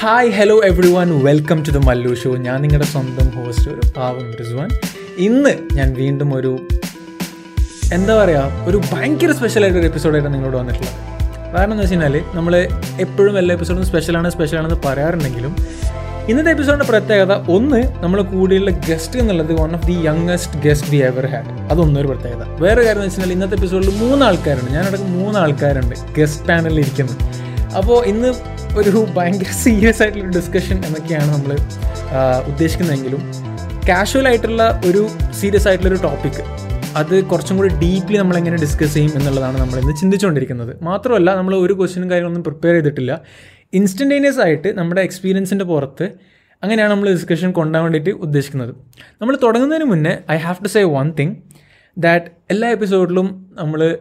Hi hello everyone welcome to the Mallu show ഞാൻ നിങ്ങളുടെ സ്വന്തം ഹോസ്റ്റ് ഒരു പാവം റിസ്വാൻ. ഇന്ന് ഞാൻ വീണ്ടും ഒരു എന്താ പറയുക ഒരു ഭയങ്കര സ്പെഷ്യലായിട്ടൊരു എപ്പിസോഡായിട്ട് നിങ്ങളോട് വന്നിട്ടുള്ളത്. കാരണം എന്ന് വെച്ച് കഴിഞ്ഞാൽ നമ്മൾ എപ്പോഴും എല്ലാ എപ്പിസോഡും സ്പെഷ്യലാണ് സ്പെഷ്യലാണെന്ന് പറയാറുണ്ടെങ്കിലും ഇന്നത്തെ എപ്പിസോഡിന്റെ പ്രത്യേകത ഒന്ന് നമ്മൾ കൂടെയുള്ള ഗസ്റ്റ് എന്നുള്ളത് one of the youngest guest we ever had അതൊന്നൊരു പ്രത്യേകത. വേറെ കാര്യം എന്ന് വെച്ചാൽ ഇന്നത്തെ എപ്പിസോഡിൽ മൂന്ന് ആൾക്കാരുണ്ട് ഞാനടക്കം മൂന്ന് ആൾക്കാരുണ്ട് ഗസ്റ്റ് പാനലിൽ ഇരിക്കുന്നത്. അപ്പോൾ ഇന്ന് ഒരു ഭയങ്കര സീരിയസ് ആയിട്ടുള്ള ഡിസ്കഷൻ എന്നൊക്കെയാണ് നമ്മൾ ഉദ്ദേശിക്കുന്നതെങ്കിലും കാഷ്വൽ ആയിട്ടുള്ള ഒരു സീരിയസ് ആയിട്ടുള്ള ഒരു ടോപ്പിക് അത് കുറച്ചും കൂടി ഡീപ്ലി നമ്മൾ എങ്ങനെ ഡിസ്കസ് ചെയ്യും എന്നുള്ളതാണ് നമ്മൾ ഇന്ന് ചിന്തിച്ചുകൊണ്ടിരിക്കുന്നത്. മാത്രമല്ല നമ്മൾ ഒരു ക്വസ്റ്റ്യനും കാര്യങ്ങളൊന്നും പ്രിപ്പയർ ചെയ്തിട്ടില്ല. ഇൻസ്റ്റന്റേനിയസ് ആയിട്ട് നമ്മുടെ എക്സ്പീരിയൻസിന്റെ പുറത്ത് അങ്ങനെയാണ് നമ്മൾ ഡിസ്കഷൻ കൊണ്ടുപോകാൻ വേണ്ടിയിട്ട് ഉദ്ദേശിക്കുന്നത്. നമ്മൾ തുടങ്ങുന്നതിന് മുന്നേ I have to say one thing that എല്ലാ എപ്പിസോഡിലും നമ്മൾ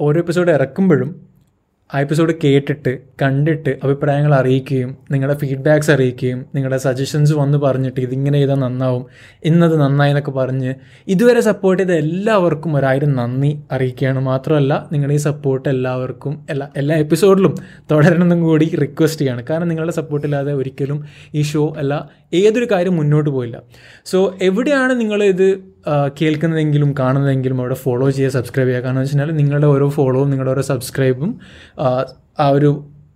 ഓരോ എപ്പിസോഡ് ഇറക്കുമ്പോഴും ആ എപ്പിസോഡ് കേട്ടിട്ട് കണ്ടിട്ട് അഭിപ്രായങ്ങൾ അറിയിക്കുകയും നിങ്ങളുടെ ഫീഡ്ബാക്സ് അറിയിക്കുകയും നിങ്ങളുടെ സജഷൻസ് വന്ന് പറഞ്ഞിട്ട് ഇതിങ്ങനെ ചെയ്താൽ നന്നാവും ഇന്നത് നന്നായി എന്നൊക്കെ പറഞ്ഞ് ഇതുവരെ സപ്പോർട്ട് ചെയ്ത എല്ലാവർക്കും ഒരായിരം നന്ദി അറിയിക്കുകയാണ്. മാത്രമല്ല നിങ്ങളുടെ ഈ സപ്പോർട്ട് എല്ലാവർക്കും എല്ലാ എല്ലാ എപ്പിസോഡിലും തുടരണമെന്നും കൂടി റിക്വസ്റ്റ് ചെയ്യാണ്. കാരണം നിങ്ങളുടെ സപ്പോർട്ടില്ലാതെ ഒരിക്കലും ഈ ഷോ അല്ല ഏതൊരു കാര്യം മുന്നോട്ട് പോയില്ല. സോ എവിടെയാണ് നിങ്ങളിത് കേൾക്കുന്നതെങ്കിലും കാണുന്നതെങ്കിലും അവിടെ ഫോളോ ചെയ്യുക സബ്സ്ക്രൈബ് ചെയ്യുക. കാരണം എന്ന് വെച്ചാൽ നിങ്ങളുടെ ഓരോ ഫോളോവും നിങ്ങളുടെ ഓരോ സബ്സ്ക്രൈബും ആ ഒരു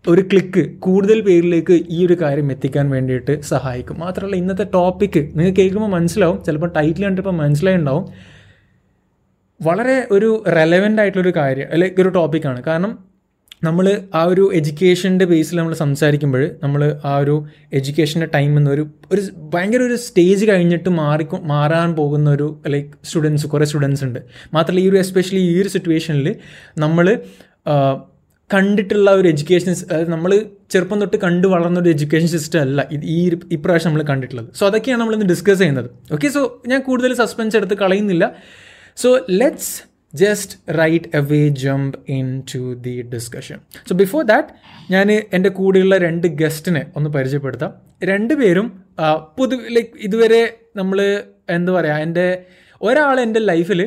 ഒരു ക്ലിക്ക് കൂടുതൽ പേരിലേക്ക് ഈ ഒരു കാര്യം എത്തിക്കാൻ വേണ്ടിയിട്ട് സഹായിക്കും. മാത്രമല്ല ഇന്നത്തെ ടോപ്പിക്ക് നിങ്ങൾ കേൾക്കുമ്പോൾ മനസ്സിലാവും. ചിലപ്പോൾ ടൈറ്റിൽ കണ്ടിപ്പോൾ മനസ്സിലായി ഉണ്ടാവും വളരെ ഒരു റെലവെന്റ് ആയിട്ടുള്ളൊരു കാര്യം അല്ലെങ്കിൽ ഒരു ടോപ്പിക്കാണ് കാരണം നമ്മൾ ആ ഒരു എഡ്യൂക്കേഷന്റെ ബേസിൽ നമ്മൾ സംസാരിക്കുമ്പോൾ നമ്മൾ ആ ഒരു എഡ്യൂക്കേഷന്റെ ടൈം എന്നൊരു ഒരു ഭയങ്കര ഒരു സ്റ്റേജ് കഴിഞ്ഞിട്ട് മാറി മാറാൻ പോകുന്ന ഒരു ലൈക്ക് സ്റ്റുഡൻസ് കുറേ സ്റ്റുഡൻസ് ഉണ്ട്. മാത്രമല്ല ഈ ഒരു എസ്പെഷ്യലി ഈ ഒരു സിറ്റുവേഷനിൽ നമ്മൾ കണ്ടിട്ടുള്ള ഒരു എഡ്യൂക്കേഷൻ അതായത് നമ്മൾ ചെറുപ്പം തൊട്ട് കണ്ടു വളർന്ന ഒരു എഡ്യൂക്കേഷൻ സിസ്റ്റം അല്ല ഇത് ഈ ഇപ്രാവശ്യം നമ്മൾ കണ്ടിട്ടുള്ളത്. സോ അതൊക്കെയാണ് നമ്മളിന്ന് ഡിസ്കസ് ചെയ്യുന്നത്. ഓക്കെ സോ ഞാൻ കൂടുതൽ സസ്പെൻസ് എടുത്ത് കളയുന്നില്ല. So let's just right away jump into the discussion so before that ഞാൻ എന്റെ കൂടെയുള്ള രണ്ട് ഗസ്റ്റിനെ ഒന്ന് പരിചയപ്പെടുത്താം. രണ്ടുപേരും പേരും പൊതു ലൈക്ക് ഇതുവരെ നമ്മൾ എന്താ പറയുക എന്റെ ഒരാൾ എന്റെ ലൈഫിൽ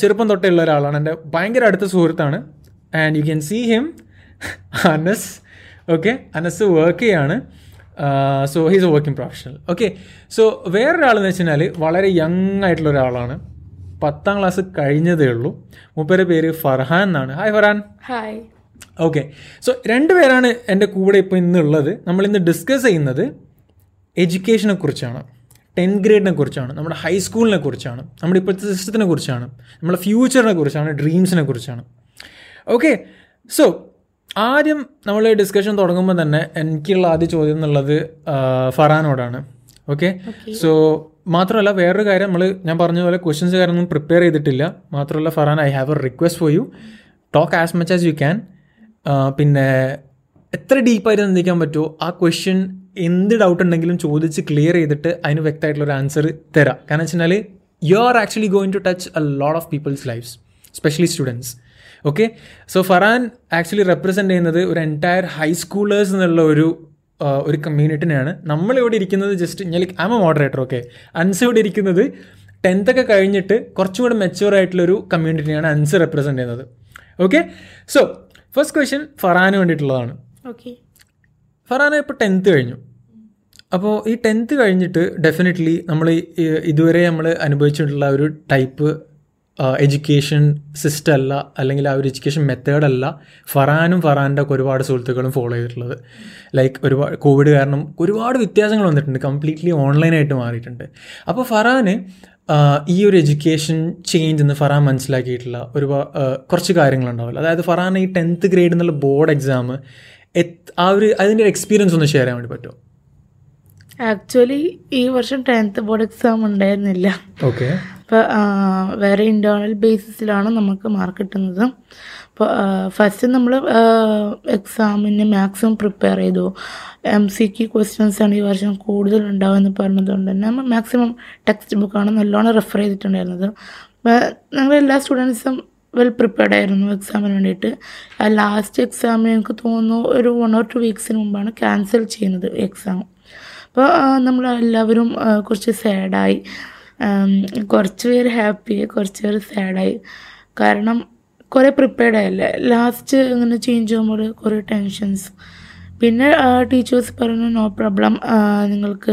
ചെറുപ്പം തൊട്ടേ ഉള്ള ഒരാളാണ്. എന്റെ ഭയങ്കര അടുത്ത സുഹൃത്താണ്. And you can see him Anas okay Anas work ചെയ്യാണ്. So he's a working professional okay so വേറൊരാളെന്ന് വെച്ച് കഴിഞ്ഞാൽ വളരെ യങ് ആയിട്ടുള്ള ഒരാളാണ്. പത്താം ക്ലാസ് കഴിഞ്ഞതേ ഉള്ളൂ. മൂപ്പരുടെ പേര് ഫർഹാൻ എന്നാണ്. Hi Farhan. Hi okay so രണ്ട് പേരാണ് എന്റെ കൂടെ ഇപ്പോൾ ഇന്നുള്ളത്. നമ്മൾ ഇന്ന് ഡിസ്കസ് ചെയ്യുന്നത് എഡ്യൂക്കേഷനെ കുറിച്ചാണ്. ടെൻത്ത് ഗ്രേഡിനെ കുറിച്ചാണ്. നമ്മുടെ ഹൈസ്കൂളിനെ കുറിച്ചാണ്. നമ്മുടെ ഇപ്പോഴത്തെ സിസ്റ്റത്തിനെ കുറിച്ചാണ്. നമ്മുടെ ഫ്യൂച്ചറിനെ കുറിച്ചാണ്. ഡ്രീംസിനെ കുറിച്ചാണ്. ഓക്കെ സോ ആദ്യം നമ്മൾ ഡിസ്കഷൻ തുടങ്ങുമ്പോൾ തന്നെ എനിക്കുള്ള ആദ്യ ചോദ്യം എന്നുള്ളത് ഫറാനോടാണ് ഓക്കെ സോ മാത്രമല്ല വേറൊരു കാര്യം നമ്മൾ ഞാൻ പറഞ്ഞതുപോലെ പോലെ ക്വസ്റ്റ്യൻസ് കാര്യമൊന്നും പ്രിപ്പയർ ചെയ്തിട്ടില്ല. മാത്രമല്ല Farhan I have a request for you talk as much as you can പിന്നെ എത്ര ഡീപ്പായിട്ട് ചിന്തിക്കാൻ പറ്റുമോ? ആ ക്വസ്റ്റ്യൻ എന്ത് ഡൗട്ട് ഉണ്ടെങ്കിലും ചോദിച്ച് ക്ലിയർ ചെയ്തിട്ട് അതിന് വ്യക്തമായിട്ടുള്ള ഒരു ആൻസർ തരാം. കാരണം വെച്ചാൽ you are actually going to touch a lot of peoples lifes specially students okay so Farhan actually represent ചെയ്യുന്നത് ഒരു എന്റയർ ഹൈസ്കൂളേഴ്സ് എന്നുള്ള ഒരു ഒരു കമ്മ്യൂണിറ്റിനെയാണ് നമ്മളിവിടെ ഇരിക്കുന്നത് ജസ്റ്റ് ഞാൻ like am a moderator okay Anas ഇവിടെ ഇരിക്കുന്നത് ടെൻത്ത് ഒക്കെ കഴിഞ്ഞിട്ട് കുറച്ചും കൂടെ മെച്ചുവർ ആയിട്ടുള്ളൊരു കമ്മ്യൂണിറ്റിനെയാണ് അൻസ് റെപ്രസെന്റ് ചെയ്യുന്നത്. ഓക്കെ സോ ഫസ്റ്റ് ക്വസ്റ്റ്യൻ ഫറാന് വേണ്ടിയിട്ടുള്ളതാണ്. ഓക്കെ ഫറാന ഇപ്പോൾ ടെൻത്ത് കഴിഞ്ഞു. അപ്പോൾ ഈ ടെൻത്ത് കഴിഞ്ഞിട്ട് ഡെഫിനറ്റ്ലി നമ്മൾ ഇതുവരെ നമ്മൾ അനുഭവിച്ചിട്ടുള്ള ഒരു ടൈപ്പ് എഡ്യൂക്കേഷൻ സിസ്റ്റം അല്ല അല്ലെങ്കിൽ ആ ഒരു എഡ്യൂക്കേഷൻ മെത്തേഡ് അല്ല ഫറാനും ഫറാന്റെ ഒക്കെ ഒരുപാട് സുഹൃത്തുക്കളും ഫോളോ ചെയ്തിട്ടുള്ളത്. ലൈക്ക് ഒരുപാട് കോവിഡ് കാരണം ഒരുപാട് വ്യത്യാസങ്ങൾ വന്നിട്ടുണ്ട് കംപ്ലീറ്റ്ലി ഓൺലൈനായിട്ട് മാറിയിട്ടുണ്ട്. അപ്പോൾ ഫറാന് ഈ ഒരു എഡ്യൂക്കേഷൻ ചേഞ്ച് എന്ന് ഫറാൻ മനസ്സിലാക്കിയിട്ടുള്ള ഒരുപാട് കുറച്ച് കാര്യങ്ങളുണ്ടാവില്ല. അതായത് ഫറാൻ ഈ ടെൻത്ത് ഗ്രേഡ് എന്നുള്ള ബോർഡ് എക്സാം ആ ഒരു അതിന്റെ ഒരു എക്സ്പീരിയൻസ് ഒന്ന് ഷെയർ ചെയ്യാൻ വേണ്ടി പറ്റുമോ? ആക്ച്വലി ഈ വർഷം ടെൻത്ത് ബോർഡ് എക്സാം ഉണ്ടായിരുന്നില്ല. ഓക്കെ അപ്പോൾ വേറെ ഇന്റേർണൽ ബേസിസിലാണ് നമുക്ക് മാർക്ക് കിട്ടുന്നത്. അപ്പോൾ ഫസ്റ്റ് നമ്മൾ എക്സാമിന് മാക്സിമം പ്രിപ്പയർ ചെയ്തു. എം സി ക്യു ക്വസ്റ്റ്യൻസ് ആണ് ഈ വർഷം കൂടുതൽ ഉണ്ടാവുമെന്ന് പറഞ്ഞതുകൊണ്ട് തന്നെ നമ്മൾ മാക്സിമം ടെക്സ്റ്റ് ബുക്കാണ് നല്ലോണം റെഫർ ചെയ്തിട്ടുണ്ടായിരുന്നത്. അപ്പോൾ ഞങ്ങൾ എല്ലാ സ്റ്റുഡൻസും വെൽ പ്രിപ്പയർഡ് ആയിരുന്നു എക്സാമിന് വേണ്ടിയിട്ട്. ലാസ്റ്റ് എക്സാമിന് എനിക്ക് തോന്നുന്നു ഒരു വൺ ഓർ ടു വീക്സിന് മുമ്പാണ് ക്യാൻസൽ ചെയ്യുന്നത് എക്സാം അപ്പോൾ ആ, കുറച്ച് സാഡായി. കുറച്ച് പേര് ഹാപ്പി കുറച്ച് പേര് സാഡായി. കാരണം കുറേ പ്രിപ്പയർഡ് ആയല്ലേ? ലാസ്റ്റ് ഇങ്ങനെ ചേഞ്ച് ചെയ്യുമ്പോൾ കുറേ ടെൻഷൻസ് പിന്നെ ടീച്ചേഴ്സ് പറഞ്ഞു നോ പ്രോബ്ലം നിങ്ങൾക്ക്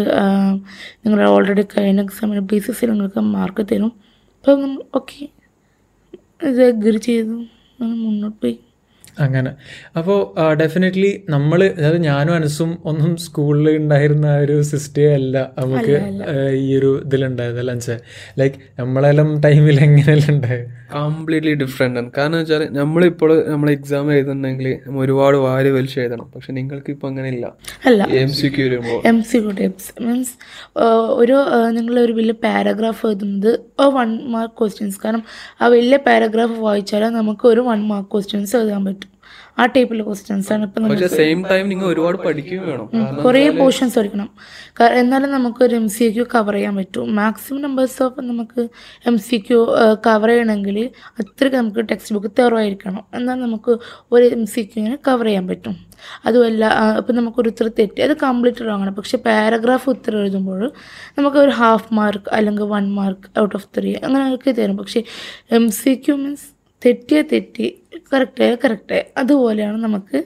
നിങ്ങൾ ഓൾറെഡി കഴിഞ്ഞ എക്സാമിന് ബേസിസിൽ നിങ്ങൾക്ക് മാർക്ക് തരും. അപ്പം ഓക്കെ ഇത് അഗ്രി ചെയ്തു. അങ്ങനെ മുന്നോട്ട് പോയി. അങ്ങനെ. അപ്പോൾ ഡെഫിനറ്റ്ലി നമ്മൾ അതായത് ഞാനും അനസും ഒന്നും സ്കൂളിൽ ഉണ്ടായിരുന്ന ആ ഒരു സിസ്റ്റേ അല്ല നമുക്ക് ഈ ഒരു ഇതിലുണ്ടായത് അല്ല ലൈക്ക് നമ്മളെല്ലാം ടൈമിൽ എങ്ങനെയല്ല ഉണ്ടായത്? കംപ്ലീറ്റ്ലി ഡിഫറെന്റ് ആണ്. കാരണം വെച്ചാൽ നമ്മളിപ്പോൾ നമ്മൾ എക്സാം എഴുതുന്നുണ്ടെങ്കിൽ നമ്മൾ ഒരുപാട് വാരി വലിച്ച് എഴുതണം. പക്ഷെ നിങ്ങൾക്ക് ഇപ്പം അങ്ങനെ ഇല്ല അല്ല എം സി ക്യൂ വരുമ്പോൾ എം സി ടൈപ്സ് മീൻസ് ഒരു നിങ്ങൾ ഒരു വലിയ പാരഗ്രാഫ് എഴുതുന്നത് വൺ മാർക്ക് ക്വസ്റ്റ്യൻസ് കാരണം ആ വലിയ പാരഗ്രാഫ് വായിച്ചാൽ നമുക്ക് ഒരു വൺ മാർക്ക് ക്വസ്റ്റ്യൻസ് എഴുതാൻ പറ്റും. ആ ടൈപ്പിൽ ക്വസ്റ്റ്യൻസ് ആണ്. ഇപ്പം സെയിം ടൈം നിങ്ങൾ ഒരുപാട് പഠിക്കുകയും വേണം. കുറേ പോർഷൻസ് പഠിക്കണം. എന്നാലും നമുക്ക് ഒരു എം സി ക്യു കവർ ചെയ്യാൻ പറ്റും. മാക്സിമം നമ്പേഴ്സ് ഓഫ് നമുക്ക് എം സി ക്യു കവർ ചെയ്യണമെങ്കിൽ അത്രയ്ക്ക് നമുക്ക് ടെക്സ്റ്റ് ബുക്ക് തെറവായിരിക്കണം എന്നാൽ നമുക്ക് ഒരു എം സി ക്യൂവിനെ കവർ ചെയ്യാൻ പറ്റും. അതുമല്ല ഇപ്പം നമുക്കൊരു ഉത്തരം തെറ്റി അത് കംപ്ലീറ്റ് റോങ് ആണ് പക്ഷേ പാരഗ്രാഫ് ഉത്തരം എഴുതുമ്പോൾ നമുക്ക് ഒരു ഹാഫ് മാർക്ക് അല്ലെങ്കിൽ one mark out of three അങ്ങനെയൊക്കെ തരും. പക്ഷേ എം സി ക്യു മീൻസ് തെറ്റിയ തെറ്റി കറക്റ്റായ കറക്റ്റായ അതുപോലെയാണ് നമുക്ക്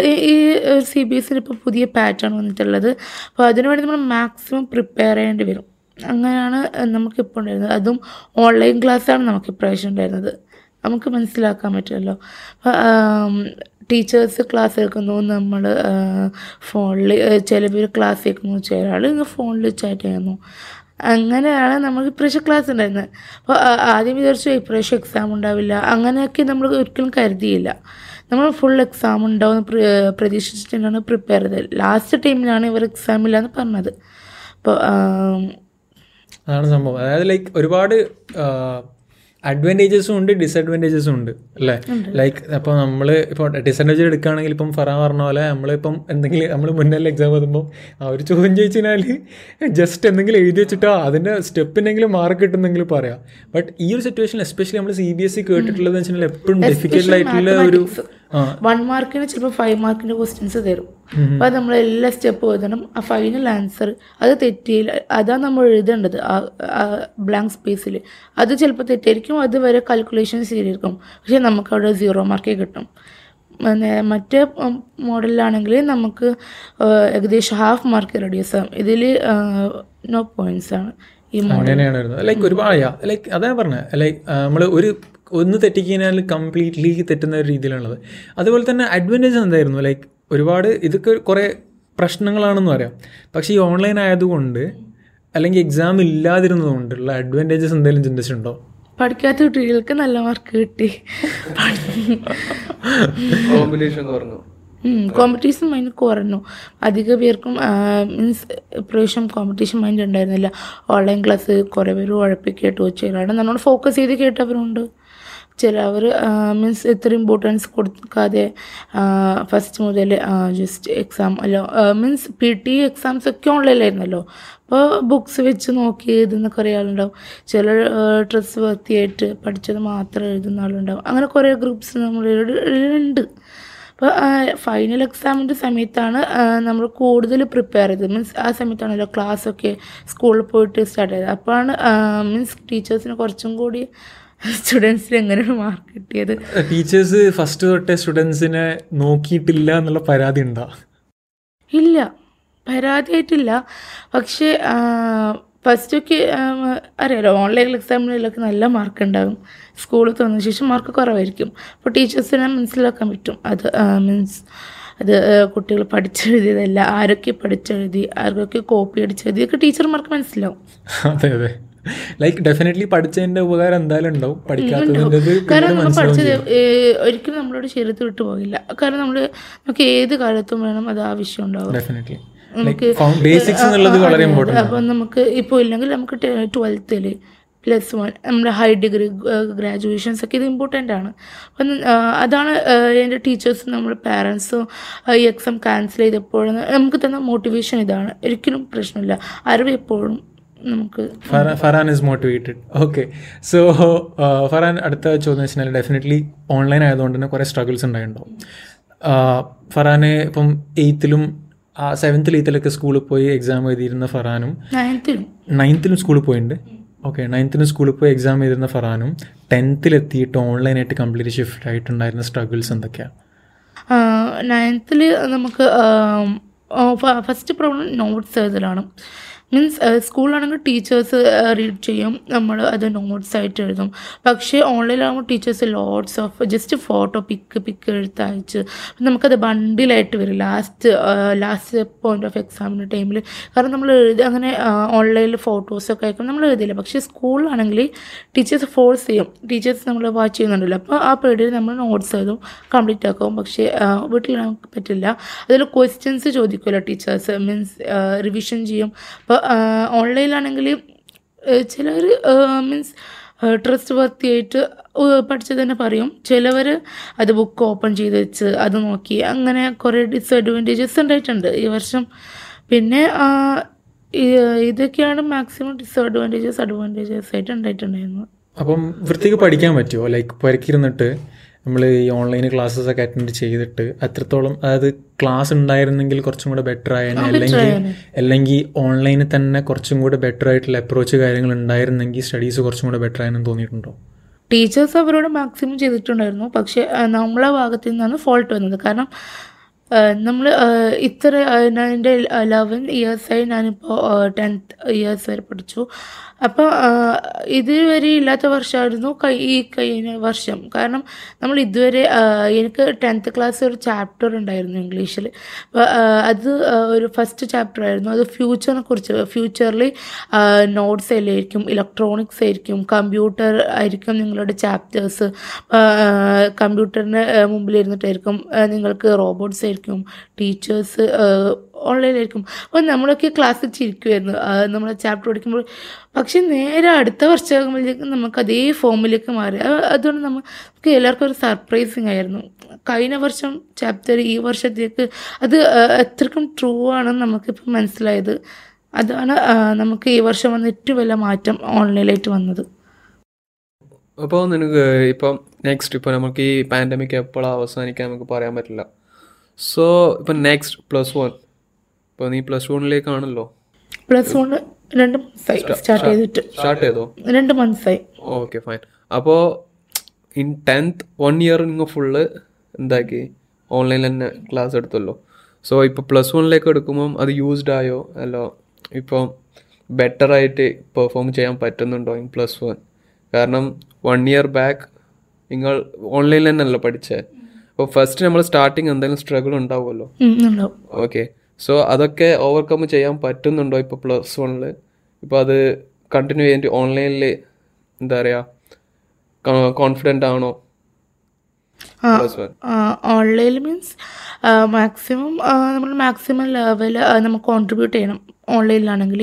ഈ- സി ബി എസിൽ ഇപ്പോൾ പുതിയ പാറ്റേൺ വന്നിട്ടുള്ളത്. അപ്പോൾ അതിനുവേണ്ടി നമ്മൾ മാക്സിമം പ്രിപ്പയർ ചെയ്യേണ്ടി വരും. അങ്ങനെയാണ് നമുക്കിപ്പോൾ ഉണ്ടായിരുന്നത്. അതും ഓൺലൈൻ ക്ലാസ്സാണ് നമുക്ക് ഇപ്രാവശ്യം ഉണ്ടായിരുന്നത്. നമുക്ക് മനസ്സിലാക്കാൻ പറ്റുമല്ലോ. ടീച്ചേഴ്സ് ക്ലാസ് എടുക്കുന്നു നമ്മൾ ഫോണിൽ ചില പേര് ക്ലാസ് കേൾക്കുന്നു ചില ആൾ ഫോണിൽ ചാറ്റ് ചെയ്യുന്നു. അങ്ങനെയാണ് നമുക്ക് ഇപ്രാവശ്യം ക്ലാസ് ഉണ്ടായിരുന്നത് അപ്പോൾ ആദ്യം വിചാരിച്ചു ഇപ്രാവശ്യം എക്സാം ഉണ്ടാവില്ല. അങ്ങനെയൊക്കെ നമ്മൾ ഒരിക്കലും കരുതിയില്ല. നമ്മൾ ഫുൾ എക്സാം ഉണ്ടാവും പ്രതീക്ഷിച്ചിട്ടാണ് പ്രിപ്പയർ ചെയ്തത്. ലാസ്റ്റ് ടൈമിലാണ് ഇവർ എക്സാം ഇല്ലയെന്ന് പറഞ്ഞത്. അപ്പോൾ അതാണ് സംഭവം. അതായത് ലൈക്ക് ഒരുപാട് അഡ്വാന്റേജസും ഉണ്ട് ഡിസഡ്വാന്റേജസും ഉണ്ട് അല്ലേ? ലൈക്ക് അപ്പോൾ നമ്മൾ ഇപ്പോൾ ഡിസഡ്വാന്റേജ് എടുക്കുകയാണെങ്കിൽ ഇപ്പം ഫറാൻ പറഞ്ഞ പോലെ നമ്മളിപ്പം എന്തെങ്കിലും നമ്മൾ മുന്നേ എക്സാം എഴുതുമ്പോൾ ഒരു ചോദ്യം ചോദിച്ചു കഴിഞ്ഞാൽ ജസ്റ്റ് എന്തെങ്കിലും എഴുതി വെച്ചിട്ടോ അതിന്റെ സ്റ്റെപ്പിനെങ്കിലും മാർക്ക് കിട്ടുന്നെങ്കിലും പറയാം. ബട്ട് ഈ ഒരു സിറ്റുവേഷൻ എസ്പെഷ്യലി നമ്മൾ സി ബി എസ് ഇ കേട്ടിട്ടുള്ളത് വെച്ചാൽ എപ്പോഴും ഡിഫിക്കൽട്ടായിട്ടുള്ള ഒരു വൺ മാർക്കിന് ചിലപ്പോൾ ഫൈവ് മാർക്കിന്റെ ക്വസ്റ്റ്യൻസ് തരും. അപ്പോൾ അത് നമ്മൾ എല്ലാ സ്റ്റെപ്പ് എഴുതണം. ആ ഫൈനൽ ആൻസർ അത് തെറ്റിയില്ല അതാണ് നമ്മൾ എഴുതേണ്ടത്. ആ ബ്ലാങ്ക് സ്പേസിൽ അത് ചിലപ്പോൾ തെറ്റായിരിക്കും അത് വരെ കാൽക്കുലേഷൻ ശരിയായിരിക്കും. പക്ഷേ നമുക്ക് അവിടെ സീറോ മാർക്കേ കിട്ടും. മറ്റേ മോഡലിലാണെങ്കിൽ നമുക്ക് ഏകദേശം ഹാഫ് മാർക്ക് റെഡ്യൂസ് ആകും ഇതിൽ നോ പോയിന്റ്സ് ആണ്. ഈ അങ്ങനെയാണ് ലൈക്ക് ഒരുപാട് അതാ പറഞ്ഞത് ലൈക്ക് നമ്മൾ ഒരു ഒന്ന് തെറ്റിക്കഴിഞ്ഞാൽ കംപ്ലീറ്റ്ലി തെറ്റുന്ന ഒരു രീതിയിലുള്ളത് അതുപോലെ തന്നെ അഡ്വാന്റേജ് എന്തായിരുന്നു? ലൈക്ക് ഒരുപാട് ഇതൊക്കെ കുറേ പ്രശ്നങ്ങളാണെന്ന് പറയാം. പക്ഷേ ഈ ഓൺലൈൻ ആയതുകൊണ്ട് അല്ലെങ്കിൽ എക്സാം ഇല്ലാതിരുന്നതുകൊണ്ടുള്ള അഡ്വാന്റേജസ് എന്തെങ്കിലും ചിന്തിച്ചിട്ടുണ്ടോ പഠിക്കാത്ത കുട്ടികൾക്ക് നല്ല മാർക്ക് കിട്ടി. കോമ്പറ്റീഷൻ മൈൻഡ് കുറഞ്ഞു. അധിക പേർക്കും മീൻസ് ഇപ്രാവശ്യം കോമ്പറ്റീഷൻ മൈൻഡ് ഉണ്ടായിരുന്നില്ല. ഓൺലൈൻ ക്ലാസ് കുറേ പേര് ഉഴപ്പി കേട്ടു നമ്മളോട് ഫോക്കസ് ചെയ്ത് കേട്ടവരുണ്ട്. ചിലവർ മീൻസ് ഇത്ര ഇമ്പോർട്ടൻസ് കൊടുക്കാതെ ഫസ്റ്റ് മുതൽ ജസ്റ്റ് എക്സാം അല്ല മീൻസ് പി ടി എക്സാംസ് ഒക്കെ ഓൺലൈനിലായിരുന്നല്ലോ അപ്പോൾ ബുക്സ് വെച്ച് നോക്കി എഴുതുന്ന കുറേ ആളുണ്ടാവും. ചില ഡ്രസ്സ് വൃത്തിയായിട്ട് പഠിച്ചത് മാത്രം എഴുതുന്ന ആളുണ്ടാവും. അങ്ങനെ കുറേ ഗ്രൂപ്പ്സ് നമ്മളിവിടെ ഉണ്ട് അപ്പോൾ ഫൈനൽ എക്സാമിന്റെ സമയത്താണ് നമ്മൾ കൂടുതൽ പ്രിപ്പയർ ചെയ്തത്. മീൻസ് ആ സമയത്താണല്ലോ ക്ലാസ്സൊക്കെ സ്കൂളിൽ പോയിട്ട് സ്റ്റാർട്ട് ചെയ്തത് അപ്പോഴാണ് മീൻസ് ടീച്ചേഴ്സിന് കുറച്ചും കൂടി സ്റ്റുഡൻസിന് എങ്ങനെയാണ് മാർക്ക് കിട്ടിയത്? ടീച്ചേഴ്സ് ഫസ്റ്റ് തൊട്ടേ സ്റ്റുഡൻസിനെ നോക്കിയിട്ടില്ല എന്നുള്ള പരാതി ഉണ്ടോ? ഇല്ല. പരാതിയായിട്ടില്ല പക്ഷേ ഫസ്റ്റൊക്കെ അറിയാലോ ഓൺലൈൻ എക്സാമിലൊക്കെ നല്ല മാർക്ക് ഉണ്ടാകും. സ്കൂളിൽ തുറന്ന ശേഷം മാർക്ക് കുറവായിരിക്കും. അപ്പോൾ ടീച്ചേഴ്സിനെ മനസ്സിലാക്കാൻ പറ്റും. അത് മീൻസ് അത് കുട്ടികൾ പഠിച്ചെഴുതിയതല്ല. ആരൊക്കെ പഠിച്ചെഴുതി ആർക്കൊക്കെ കോപ്പി അടിച്ചെഴുതിയൊക്കെ ടീച്ചർമാർക്ക് മനസ്സിലാവും. അതെ അതെ. ലൈക്ക് ഡെഫിനറ്റ്ലി പഠിച്ചതിന്റെ ഉപകാരം എന്തായാലും ഉണ്ടാവും. പഠിക്കാത്തതിന്റെ കാരണം നമ്മൾ പഠിച്ചത് ഒരിക്കലും നമ്മളോട് ശരീരത്തിൽ വിട്ടു പോകില്ല. കാരണം നമ്മൾ നമുക്ക് ഏത് കാലത്തും വേണം അത് ആവശ്യം ഉണ്ടാവും ഡെഫിനറ്റ്ലി ബേസിക്സ് എന്നുള്ളത് വളരെ ഇമ്പോർട്ടന്റ് അപ്പം നമുക്ക് ഇപ്പോൾ ഇല്ലെങ്കിൽ നമുക്ക് ട്വൽത്തിൽ പ്ലസ് വൺ നമ്മുടെ ഹൈ ഡിഗ്രി ഗ്രാജുവേഷൻസ് ഒക്കെ ഇത് ഇമ്പോർട്ടന്റ് ആണ്. അപ്പം അതാണ് എന്റെ ടീച്ചേഴ്സും നമ്മുടെ പാരൻസും ഈ എക്സാം ക്യാൻസൽ ചെയ്തപ്പോഴും നമുക്ക് തന്ന മോട്ടിവേഷൻ ഇതാണ്. ഒരിക്കലും പ്രശ്നമില്ല. അറിവ് എപ്പോഴും നമുക്ക് Farhan is motivated okay so Farhan അടുത്ത ചോദ്യം വെച്ചാൽ ഡെഫിനറ്റ്ലി ഓൺലൈൻ ആയതുകൊണ്ട് തന്നെ കുറേ സ്ട്രഗിൾസ് ഉണ്ടായിട്ടുണ്ടാവും. ഫറാന് ഇപ്പം എയ്ത്തിലും സെവൻത്തിൽ എയ്ത്തിലൊക്കെ സ്കൂളിൽ പോയി എക്സാം എഴുതിയിരുന്ന ഫറാനും നയൻത്തിലും സ്കൂളിൽ പോയിട്ടുണ്ട് ഓക്കെ നയൻത്തിന് സ്കൂളിൽ പോയി എക്സാം എഴുതുന്ന ഫറാനും ടെൻത്തിലെത്തിയിട്ട് ഓൺലൈനായിട്ട് കംപ്ലീറ്റ് ഷിഫ്റ്റ് ആയിട്ടുണ്ടായിരുന്ന സ്ട്രഗിൾസ് എന്തൊക്കെയാണ് നയൻത്തിൽ നമുക്ക് ഫസ്റ്റ് പ്രോബ്ലം നോട്ട്സ് എഴുതലാണ്. മീൻസ് സ്കൂളിലാണെങ്കിൽ ടീച്ചേഴ്സ് റീഡ് ചെയ്യും. നമ്മൾ അത് നോട്ട്സ് ആയിട്ട് എഴുതും. പക്ഷേ ഓൺലൈനിലാകുമ്പോൾ teachers lots of just photo pic pic എടുത്ത് അയച്ച്. നമുക്കത് ബണ്ടിലായിട്ട് വരും. ലാസ്റ്റ് ലാസ്റ്റ് പോയിന്റ് ഓഫ് എക്സാമിന്റെ ടൈമിൽ കാരണം നമ്മൾ എഴുതി അങ്ങനെ ഓൺലൈനിൽ ഫോട്ടോസൊക്കെ അയക്കും. നമ്മൾ എഴുതില്ല. പക്ഷേ സ്കൂളിലാണെങ്കിൽ ടീച്ചേഴ്സ് ഫോഴ്സ് ചെയ്യും. ടീച്ചേഴ്സ് നമ്മൾ വാച്ച് ചെയ്യുന്നുണ്ടല്ലോ. അപ്പോൾ ആ പീരീഡിൽ നമ്മൾ നോട്ട്സ് എഴുതും കംപ്ലീറ്റ് ആക്കും. പക്ഷേ വീട്ടിൽ നമുക്ക് പറ്റില്ല. അതിൽ ക്വസ്റ്റ്യൻസ് ചോദിക്കുമല്ലോ ടീച്ചേഴ്സ് മീൻസ് റിവിഷൻ ചെയ്യും. അപ്പോൾ ഓൺലൈനിലാണെങ്കിൽ ചിലർ മീൻസ് ട്രസ്റ്റ് വർത്തിയായിട്ട് പഠിച്ചത് തന്നെ പറയും. ചിലവർ അത് ബുക്ക് ഓപ്പൺ ചെയ്ത് വെച്ച് അത് നോക്കി. അങ്ങനെ കുറേ ഡിസഡ്വാന്റേജസ് ഉണ്ടായിട്ടുണ്ട് ഈ വർഷം. പിന്നെ ഇതൊക്കെയാണ് മാക്സിമം ഡിസഡ്വാന്റേജസ് അഡ്വാന്റേജസ് ആയിട്ട് ഉണ്ടായിട്ടുണ്ടായിരുന്നത്. അപ്പം വൃത്തിക്ക് പഠിക്കാൻ പറ്റുമോ? ലൈക്ക് പുരക്കിരുന്നിട്ട് നമ്മൾ ഈ ഓൺലൈൻ ക്ലാസ്സസ് ഒക്കെ അറ്റൻഡ് ചെയ്തിട്ട് അത്രത്തോളം അതായത് ക്ലാസ് ഉണ്ടായിരുന്നെങ്കിൽ കുറച്ചും കൂടെ ബെറ്റർ ആയേനെ. അല്ലെങ്കിൽ അല്ലെങ്കിൽ ഓൺലൈനിൽ തന്നെ കുറച്ചും കൂടെ ബെറ്റർ ആയിട്ടുള്ള അപ്രോച്ച് കാര്യങ്ങൾ ഉണ്ടായിരുന്നെങ്കിൽ സ്റ്റഡീസ് കുറച്ചും കൂടെ ബെറ്റർ ആയെന്ന് തോന്നിയിട്ടുണ്ടോ? ടീച്ചേഴ്സ് അവരോട് മാക്സിമം ചെയ്തിട്ടുണ്ടായിരുന്നു. പക്ഷെ നമ്മളെ ഭാഗത്തു നിന്നാണ് ഫോൾട്ട് വന്നത്. കാരണം നമ്മൾ ഇത്ര ഞാൻ എന്റെ ലെവൻ ഇയേഴ്സായി ഞാനിപ്പോൾ ടെൻത്ത് ഇയേഴ്സ് വരെ പഠിച്ചു. അപ്പോൾ ഇതുവരെ ഇല്ലാത്ത വർഷമായിരുന്നു ഈ കഴിഞ്ഞ വർഷം. കാരണം നമ്മൾ ഇതുവരെ എനിക്ക് ടെൻത്ത് ക്ലാസ് ഒരു ചാപ്റ്റർ ഉണ്ടായിരുന്നു ഇംഗ്ലീഷിൽ അപ്പോൾ അത് ഒരു ഫസ്റ്റ് ചാപ്റ്റർ ആയിരുന്നു. അത് ഫ്യൂച്ചറിനെ കുറിച്ച് ഫ്യൂച്ചറിൽ നോട്ട്സ് ആയിരിക്കും ഇലക്ട്രോണിക്സ് ആയിരിക്കും കമ്പ്യൂട്ടർ ആയിരിക്കും നിങ്ങളുടെ ചാപ്റ്റേഴ്സ്. കമ്പ്യൂട്ടറിന് മുമ്പിൽ ഇരുന്നിട്ടായിരിക്കും നിങ്ങൾക്ക് റോബോട്ട്സ് ആയിരിക്കും ടീച്ചേഴ്സ് ഓൺലൈനായിരിക്കും അപ്പോൾ നമ്മളൊക്കെ ക്ലാസ്സിൽ ചിരിക്കുമായിരുന്നു നമ്മൾ ചാപ്റ്റർ പഠിക്കുമ്പോൾ പക്ഷെ നേരെ അടുത്ത വർഷമാകുമ്പോഴേക്കും നമുക്ക് അതേ ഫോമിലേക്ക് മാറി. അതുകൊണ്ട് നമുക്ക് എല്ലാവർക്കും ഒരു സർപ്രൈസിങ് ആയിരുന്നു. കഴിഞ്ഞ വർഷം ചാപ്റ്റർ ഈ വർഷത്തേക്ക് അത് എത്രക്കും ട്രൂ ആണെന്ന് നമുക്കിപ്പോൾ മനസ്സിലായത്. അതാണ് നമുക്ക് ഈ വർഷം വന്ന ഏറ്റവും വലിയ മാറ്റം ഓൺലൈനിലായിട്ട് വന്നത്. അപ്പോൾ നിനക്ക് ഇപ്പം നെക്സ്റ്റ് ഇപ്പോൾ നമുക്ക് ഈ പാൻഡമിക് എപ്പോഴാണ് അവസാനിക്കാൻ നമുക്ക് പറയാൻ പറ്റില്ല. സോ ഇപ്പം നെക്സ്റ്റ് പ്ലസ് വൺ ഇപ്പോൾ നീ പ്ലസ് വണ്ണിലേക്കാണല്ലോ പ്ലസ് വൺ രണ്ട് മന്ത്സായി സ്റ്റാർട്ട് ചെയ്തിട്ട്. സ്റ്റാർട്ട് ചെയ്തോ? രണ്ട് മന്ത്സായി ഓക്കെ ഫൈൻ അപ്പോൾ ഇൻ ടെൻത്ത് വൺ ഇയർ നിങ്ങൾ ഫുള്ള് എന്താക്കി? ഓൺലൈനിൽ തന്നെ ക്ലാസ് എടുത്തല്ലോ. സോ ഇപ്പോൾ പ്ലസ് വണ്ണിലേക്ക് എടുക്കുമ്പം അത് യൂസ്ഡ് ആയോ? അല്ലോ ഇപ്പം ബെറ്റർ ആയിട്ട് പെർഫോം ചെയ്യാൻ പറ്റുന്നുണ്ടോ ഇൻ പ്ലസ് വൺ കാരണം വൺ ഇയർ ബാക്ക് നിങ്ങൾ ഓൺലൈനിൽ തന്നെയല്ലോ പഠിച്ചത് അപ്പോൾ ഫസ്റ്റ് നമ്മൾ സ്റ്റാർട്ടിങ് എന്തെങ്കിലും സ്ട്രഗിൾ ഉണ്ടാവുമല്ലോ? ഉണ്ടാവും. ഓക്കെ സോ അതൊക്കെ ഓവർകം ചെയ്യാൻ പറ്റുന്നുണ്ടോ ഇപ്പോൾ പ്ലസ് വണ്ണിൽ ഇപ്പോൾ അത് കണ്ടിന്യൂ ചെയ്തിട്ട് ഓൺലൈനിൽ എന്താ പറയുക കോൺഫിഡന്റ് ആണോ? ഓൺലൈൻ ഓൺലൈനിൽ മീൻസ് മാക്സിമം നമ്മൾ മാക്സിമം ലെവൽ നമുക്ക് കോൺട്രിബ്യൂട്ട് ചെയ്യണം ഓൺലൈനിലാണെങ്കിൽ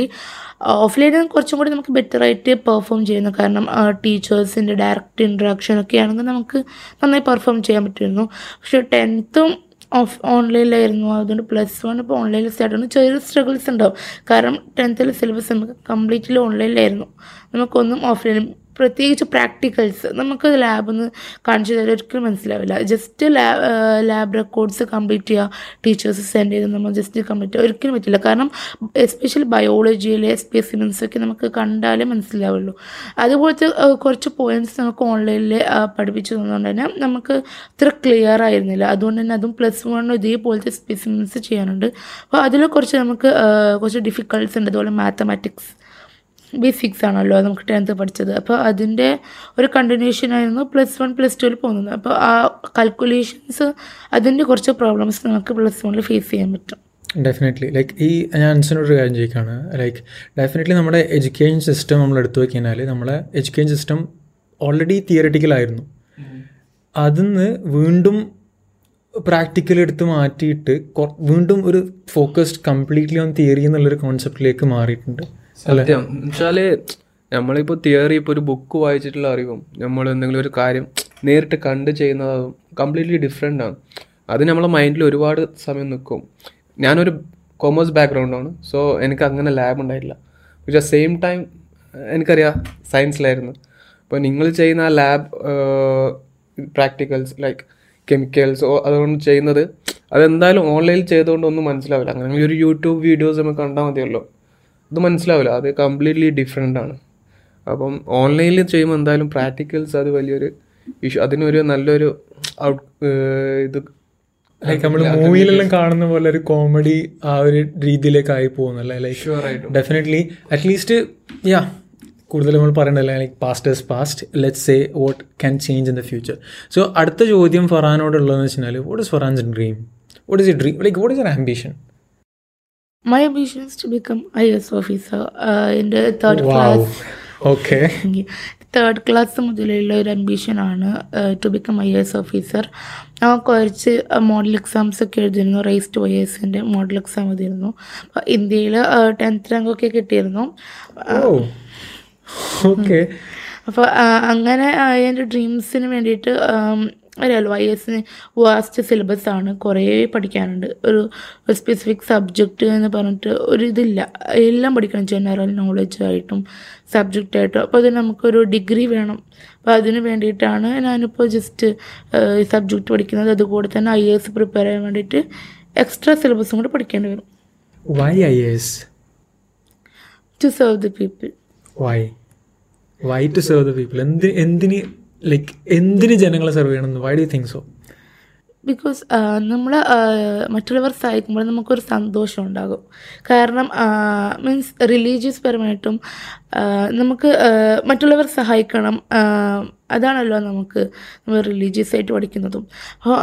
ഓഫ്ലൈനിൽ കുറച്ചും കൂടി നമുക്ക് ബെറ്ററായിട്ട് പെർഫോം ചെയ്യുന്നു. കാരണം ടീച്ചേഴ്സിന്റെ ഡയറക്റ്റ് ഇൻട്രാക്ഷൻ ഒക്കെ ആണെങ്കിൽ നമുക്ക് നന്നായി പെർഫോം ചെയ്യാൻ പറ്റുമായിരുന്നു. പക്ഷേ ടെൻത്തും ഓഫ് ഓൺലൈനിലായിരുന്നു. അതുകൊണ്ട് പ്ലസ് വൺ ഇപ്പോൾ ഓൺലൈനിൽ സ്റ്റാർട്ട് ആണ് ചെറിയ സ്ട്രഗിൾസ് ഉണ്ടാവും. കാരണം ടെൻത്തിലെ സിലബസ് നമുക്ക് കംപ്ലീറ്റ്ലി ഓൺലൈനിലായിരുന്നു നമുക്കൊന്നും ഓഫ്ലൈനിൽ പ്രത്യേകിച്ച് പ്രാക്ടിക്കൽസ് നമുക്ക് ലാബിൽ നിന്ന് കാണിച്ചു തരാൻ ഒരിക്കലും മനസ്സിലാവില്ല. Just lab lab records complete ചെയ്യുക ടീച്ചേഴ്സ് സെൻഡ് ചെയ്ത് നമ്മൾ ജസ്റ്റ് കംപ്ലീറ്റ് ചെയ്യുക ഒരിക്കലും പറ്റില്ല. കാരണം എസ്പെഷ്യലി ബയോളജിയിലെ സ്പെസിമെൻസ് ഒക്കെ നമുക്ക് കണ്ടാലേ മനസ്സിലാവുള്ളൂ. അതുപോലത്തെ കുറച്ച് പോയിന്റ്സ് നമുക്ക് ഓൺലൈനിൽ പഠിപ്പിച്ചു തന്നുകൊണ്ട് തന്നെ നമുക്ക് അത്ര ക്ലിയർ ആയിരുന്നില്ല. അതുകൊണ്ട് തന്നെ അതും പ്ലസ് വൺ ഇതേപോലത്തെ സ്പെസിമെൻസ് ചെയ്യാനുണ്ട്. അപ്പോൾ അതിൽ കുറച്ച് നമുക്ക് കുറച്ച് ഡിഫിക്കൽട്ട്സ് ഉണ്ട്. അതുപോലെ മാത്തമാറ്റിക്സ് ബേസിക്സ് ആണല്ലോ നമുക്ക് ടെൻത്ത് പഠിച്ചത്. അപ്പോൾ അതിന്റെ ഒരു കണ്ടിന്യൂഷൻ ആയിരുന്നു പ്ലസ് വൺ പ്ലസ് ടുവിൽ പോകുന്നത്. അപ്പോൾ ആ കാൽക്കുലേഷൻസ് അതിന്റെ കുറച്ച് പ്രോബ്ലംസ് നമുക്ക് പ്ലസ് വണ്ണിൽ ഫേസ് ചെയ്യാൻ പറ്റും. ഡെഫിനറ്റ്ലി ലൈക്ക് ഈ ഞാൻ ഒരു കാര്യം ചോദിക്കുകയാണ് ലൈക്ക് ഡെഫിനറ്റ്ലി നമ്മുടെ എഡ്യൂക്കേഷൻ സിസ്റ്റം നമ്മൾ എടുത്തു വെക്കഴിഞ്ഞാൽ നമ്മളെ എഡ്യൂക്കേഷൻ സിസ്റ്റം ഓൾറെഡി തിയററ്റിക്കലായിരുന്നു അതിന്ന് വീണ്ടും പ്രാക്ടിക്കൽ എടുത്ത് മാറ്റിയിട്ട് വീണ്ടും ഒരു ഫോക്കസ്ഡ് കംപ്ലീറ്റ്ലി ഓൺ തിയറി എന്നുള്ളൊരു കോൺസെപ്റ്റിലേക്ക് മാറിയിട്ടുണ്ട്. സത്യം. എന്നുവെച്ചാൽ നമ്മളിപ്പോ തിയറി ഇപ്പോൾ ഒരു ബുക്ക് വായിച്ചിട്ടുള്ള അറിവും നമ്മൾ എന്തെങ്കിലും ഒരു കാര്യം നേരിട്ട് കണ്ട് ചെയ്യുന്നതും കംപ്ലീറ്റ്ലി ഡിഫറെന്റ് ആണ്. അത് നമ്മളെ മൈൻഡിൽ ഒരുപാട് സമയം നിൽക്കും ഞാനൊരു കൊമേഴ്സ് ബാക്ക്ഗ്രൗണ്ടാണ് സോ എനിക്ക് അങ്ങനെ ലാബ് ഉണ്ടായിട്ടില്ല. പക്ഷെ സെയിം ടൈം എനിക്കറിയാം സയൻസിലായിരുന്നു അപ്പോൾ നിങ്ങൾ ചെയ്യുന്ന ആ ലാബ് പ്രാക്ടിക്കൽസ് ലൈക്ക് കെമിക്കൽസ് അതുകൊണ്ട് ചെയ്യുന്നത് അതെന്തായാലും ഓൺലൈനിൽ ചെയ്തുകൊണ്ട് ഒന്നും മനസ്സിലാവില്ല. അങ്ങനെ ഒരു യൂട്യൂബ് വീഡിയോസ് നമുക്ക് കണ്ടാൽ മതിയല്ലോ. അത് മനസ്സിലാവില്ല. അത് കംപ്ലീറ്റ്ലി ഡിഫറെന്റ് ആണ്. അപ്പം ഓൺലൈനിൽ ചെയ്യുമ്പോൾ എന്തായാലും പ്രാക്ടിക്കൽസ് അത് വലിയൊരു ഇഷ്യൂ അതിനൊരു നല്ലൊരു ഔട്ട് ഇത് ലൈക്ക് നമ്മൾ മൂവിയിലെല്ലാം കാണുന്ന പോലെ ഒരു കോമഡി ആ ഒരു രീതിയിലേക്ക് ആയി പോകുന്നല്ലേ like definitely at least yeah കൂടുതൽ നമ്മൾ പറയണ്ടല്ലേ? Like past is past let say what can change in the future so അടുത്ത ചോദ്യം ഫറാനോടുള്ളതെന്ന് വെച്ചാൽ what is Farhan's dream what is a dream like what is an ambition My ambition is to become IS officer. Uh, in the third class. Okay third class മുതലുള്ള ഒരു അംബീഷനാണ് to become I S officer ഞാൻ കുറച്ച് model exams ഒക്കെ എഴുതിയിരുന്നു. Race to I എസിന്റെ model exam എഴുതിയിരുന്നു ഇന്ത്യയിൽ tenth റാങ്കൊക്കെ കിട്ടിയിരുന്നു. ഓ ഓക്കെ അപ്പോൾ അങ്ങനെ എന്റെ ഡ്രീംസിന് വേണ്ടിയിട്ട് ആം, എൽ വൈ എസിന് വാസ്റ്റ് സിലബസ് ആണ്. കുറേ പഠിക്കാനുണ്ട്. ഒരു സ്പെസിഫിക് സബ്ജക്റ്റ് എന്ന് പറഞ്ഞിട്ട് ഒരു ഇതില്ല എല്ലാം പഠിക്കണം ജനറൽ നോളജ് ആയിട്ടും സബ്ജക്റ്റ് ആയിട്ടും. അപ്പോൾ അതിന് നമുക്കൊരു ഡിഗ്രി വേണം. അപ്പോൾ അതിന് വേണ്ടിയിട്ടാണ് ഞാനിപ്പോൾ ജസ്റ്റ് സബ്ജക്റ്റ് പഠിക്കുന്നത്. അതുകൂടെ തന്നെ ഐ എസ് പ്രിപ്പയർ ചെയ്യാൻ വേണ്ടിയിട്ട് എക്സ്ട്രാ സിലബസും കൂടെ പഠിക്കേണ്ടി വരും. Why I S to serve the people why why to serve the people എന്ത് എന്തിന് ലൈക്ക് എന്തിന് ജനങ്ങളെ സെർവ് ചെയ്യണം why do think so because നമ്മൾ മറ്റുള്ളവർ സഹായിക്കുമ്പോൾ നമുക്കൊരു സന്തോഷം ഉണ്ടാകും. കാരണം മീൻസ് റിലീജിയസ് പരമായിട്ടും നമുക്ക് മറ്റുള്ളവർ സഹായിക്കണം. അതാണല്ലോ നമുക്ക് നമ്മൾ റിലീജിയസ് ആയിട്ട് പഠിക്കുന്നതും. അപ്പോൾ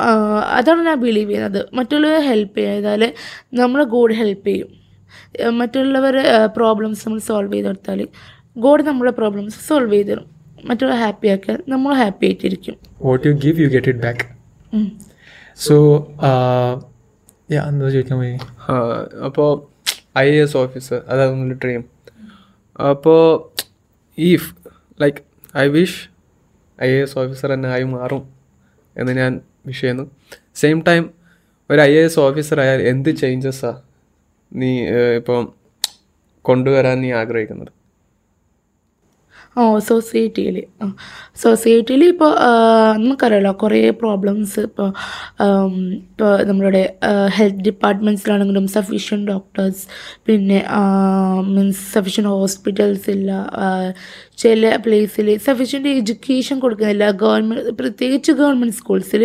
അതാണ് ഞാൻ ബിലീവ് ചെയ്യുന്നത്. മറ്റുള്ളവരെ ഹെൽപ്പ് ചെയ്താൽ നമ്മൾ ഗോഡ് ഹെൽപ്പ് ചെയ്യും. മറ്റുള്ളവർ പ്രോബ്ലംസ് നമ്മൾ സോൾവ് ചെയ്ത് കൊടുത്താൽ ഗോഡ് നമ്മുടെ പ്രോബ്ലംസ് സോൾവ് ചെയ്ത് തരും. മറ്റുള്ളവരെ ഹാപ്പി ആക്കിയാൽ നമ്മൾ ഹാപ്പി ആയിട്ടിരിക്കും. What you give you get it back. So എന്താ ചോദിക്കാൻ പോയി? അപ്പോൾ ഐ എ എസ് ഓഫീസർ അതായിരുന്നു ഡ്രീം അപ്പോൾ if like I wish I A S officer തന്നെ ആയി മാറും എന്ന് ഞാൻ വിഷ് ചെയ്യുന്നു. സെയിം ടൈം ഒരു ഐ എ എസ് ഓഫീസർ ആയാൽ എന്ത് ചേഞ്ചസാണ് നീ ഇപ്പം കൊണ്ടുവരാൻ നീ ആഗ്രഹിക്കുന്നത്? ഓ സൊസൈറ്റിയിൽ സൊസൈറ്റിയിൽ ഇപ്പോൾ നമുക്കറിയാലോ കുറേ പ്രോബ്ലംസ് ഇപ്പോൾ ഇപ്പോൾ നമ്മളുടെ ഹെൽത്ത് ഡിപ്പാർട്ട്മെന്റ്സിലാണെങ്കിലും സഫീഷ്യന്റ് ഡോക്ടേഴ്സ് പിന്നെ മീൻസ് സഫീഷ്യന്റ് ഹോസ്പിറ്റൽസ് ഇല്ല ചില പ്ലേസിൽ സഫീഷ്യന്റ് എഡ്യൂക്കേഷൻ കൊടുക്കുന്നില്ല. ഗവൺമെന്റ് പ്രത്യേകിച്ച് ഗവൺമെന്റ് സ്കൂൾസിൽ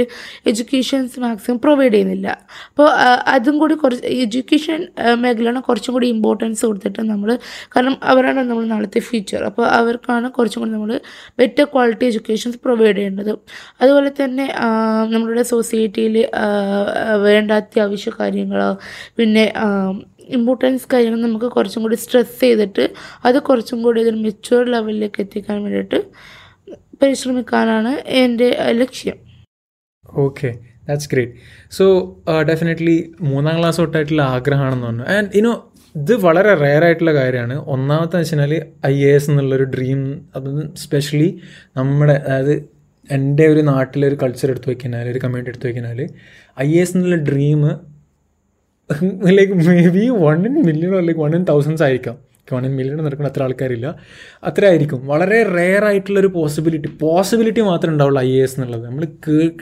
എഡ്യൂക്കേഷൻസ് മാക്സിമം പ്രൊവൈഡ് ചെയ്യുന്നില്ല. അപ്പോൾ അതും കൂടി കുറച്ച് എഡ്യൂക്കേഷൻ മേഖലയാണ് കുറച്ചും കൂടി ഇമ്പോർട്ടൻസ് കൊടുത്തിട്ട് നമ്മൾ കാരണം അവരാണ് നമ്മൾ നാളത്തെ ഫ്യൂച്ചർ അപ്പോൾ അവർക്കാണ് കുറച്ചും കൂടി നമ്മൾ ബെറ്റർ ക്വാളിറ്റി എഡ്യൂക്കേഷൻസ് പ്രൊവൈഡ് ചെയ്യേണ്ടത്. അതുപോലെ തന്നെ നമ്മളുടെ സൊസൈറ്റിയിൽ വേണ്ട അത്യാവശ്യ കാര്യങ്ങൾ പിന്നെ ഇമ്പോർട്ടൻസ് കാര്യങ്ങൾ നമുക്ക് കുറച്ചും കൂടി സ്ട്രെസ് ചെയ്തിട്ട് അത് കുറച്ചും കൂടി ഇതൊരു മെച്യൂർ ലെവലിലേക്ക് എത്തിക്കാൻ വേണ്ടിയിട്ട് പരിശ്രമിക്കാനാണ് എന്റെ ലക്ഷ്യം. Okay that's great so definitely മൂന്നാം ക്ലാസ് തൊട്ടായിട്ടുള്ള ആഗ്രഹമാണെന്ന് പറഞ്ഞു. ആൻഡ് ഇനോ ഇത് വളരെ റെയർ ആയിട്ടുള്ള കാര്യമാണ്. ഒന്നാമത്തെ വെച്ചാൽ ഐ എ എസ് എന്നുള്ളൊരു ഡ്രീം അത് സ്പെഷ്യലി നമ്മുടെ അതായത് എന്റെ ഒരു നാട്ടിലെ ഒരു കൾച്ചർ എടുത്തു വെക്കനാൽ ഒരു കമ്മ്യൂണിറ്റി എടുത്തു വയ്ക്കുന്നാൽ ഐ എ എസ് എന്നുള്ള dream like may be one in മില്യണോ like one in thousands ആയിരിക്കാം. ഇൻ മില്യൺ നടക്കുന്ന അത്ര ആൾക്കാരില്ല. അത്ര ആയിരിക്കും വളരെ റെയർ ആയിട്ടുള്ളൊരു പോസിബിലിറ്റി പോസിബിലിറ്റി മാത്രമേ ഉണ്ടാവുള്ളൂ ഐ എ എസ് എന്നുള്ളത്. നമ്മൾ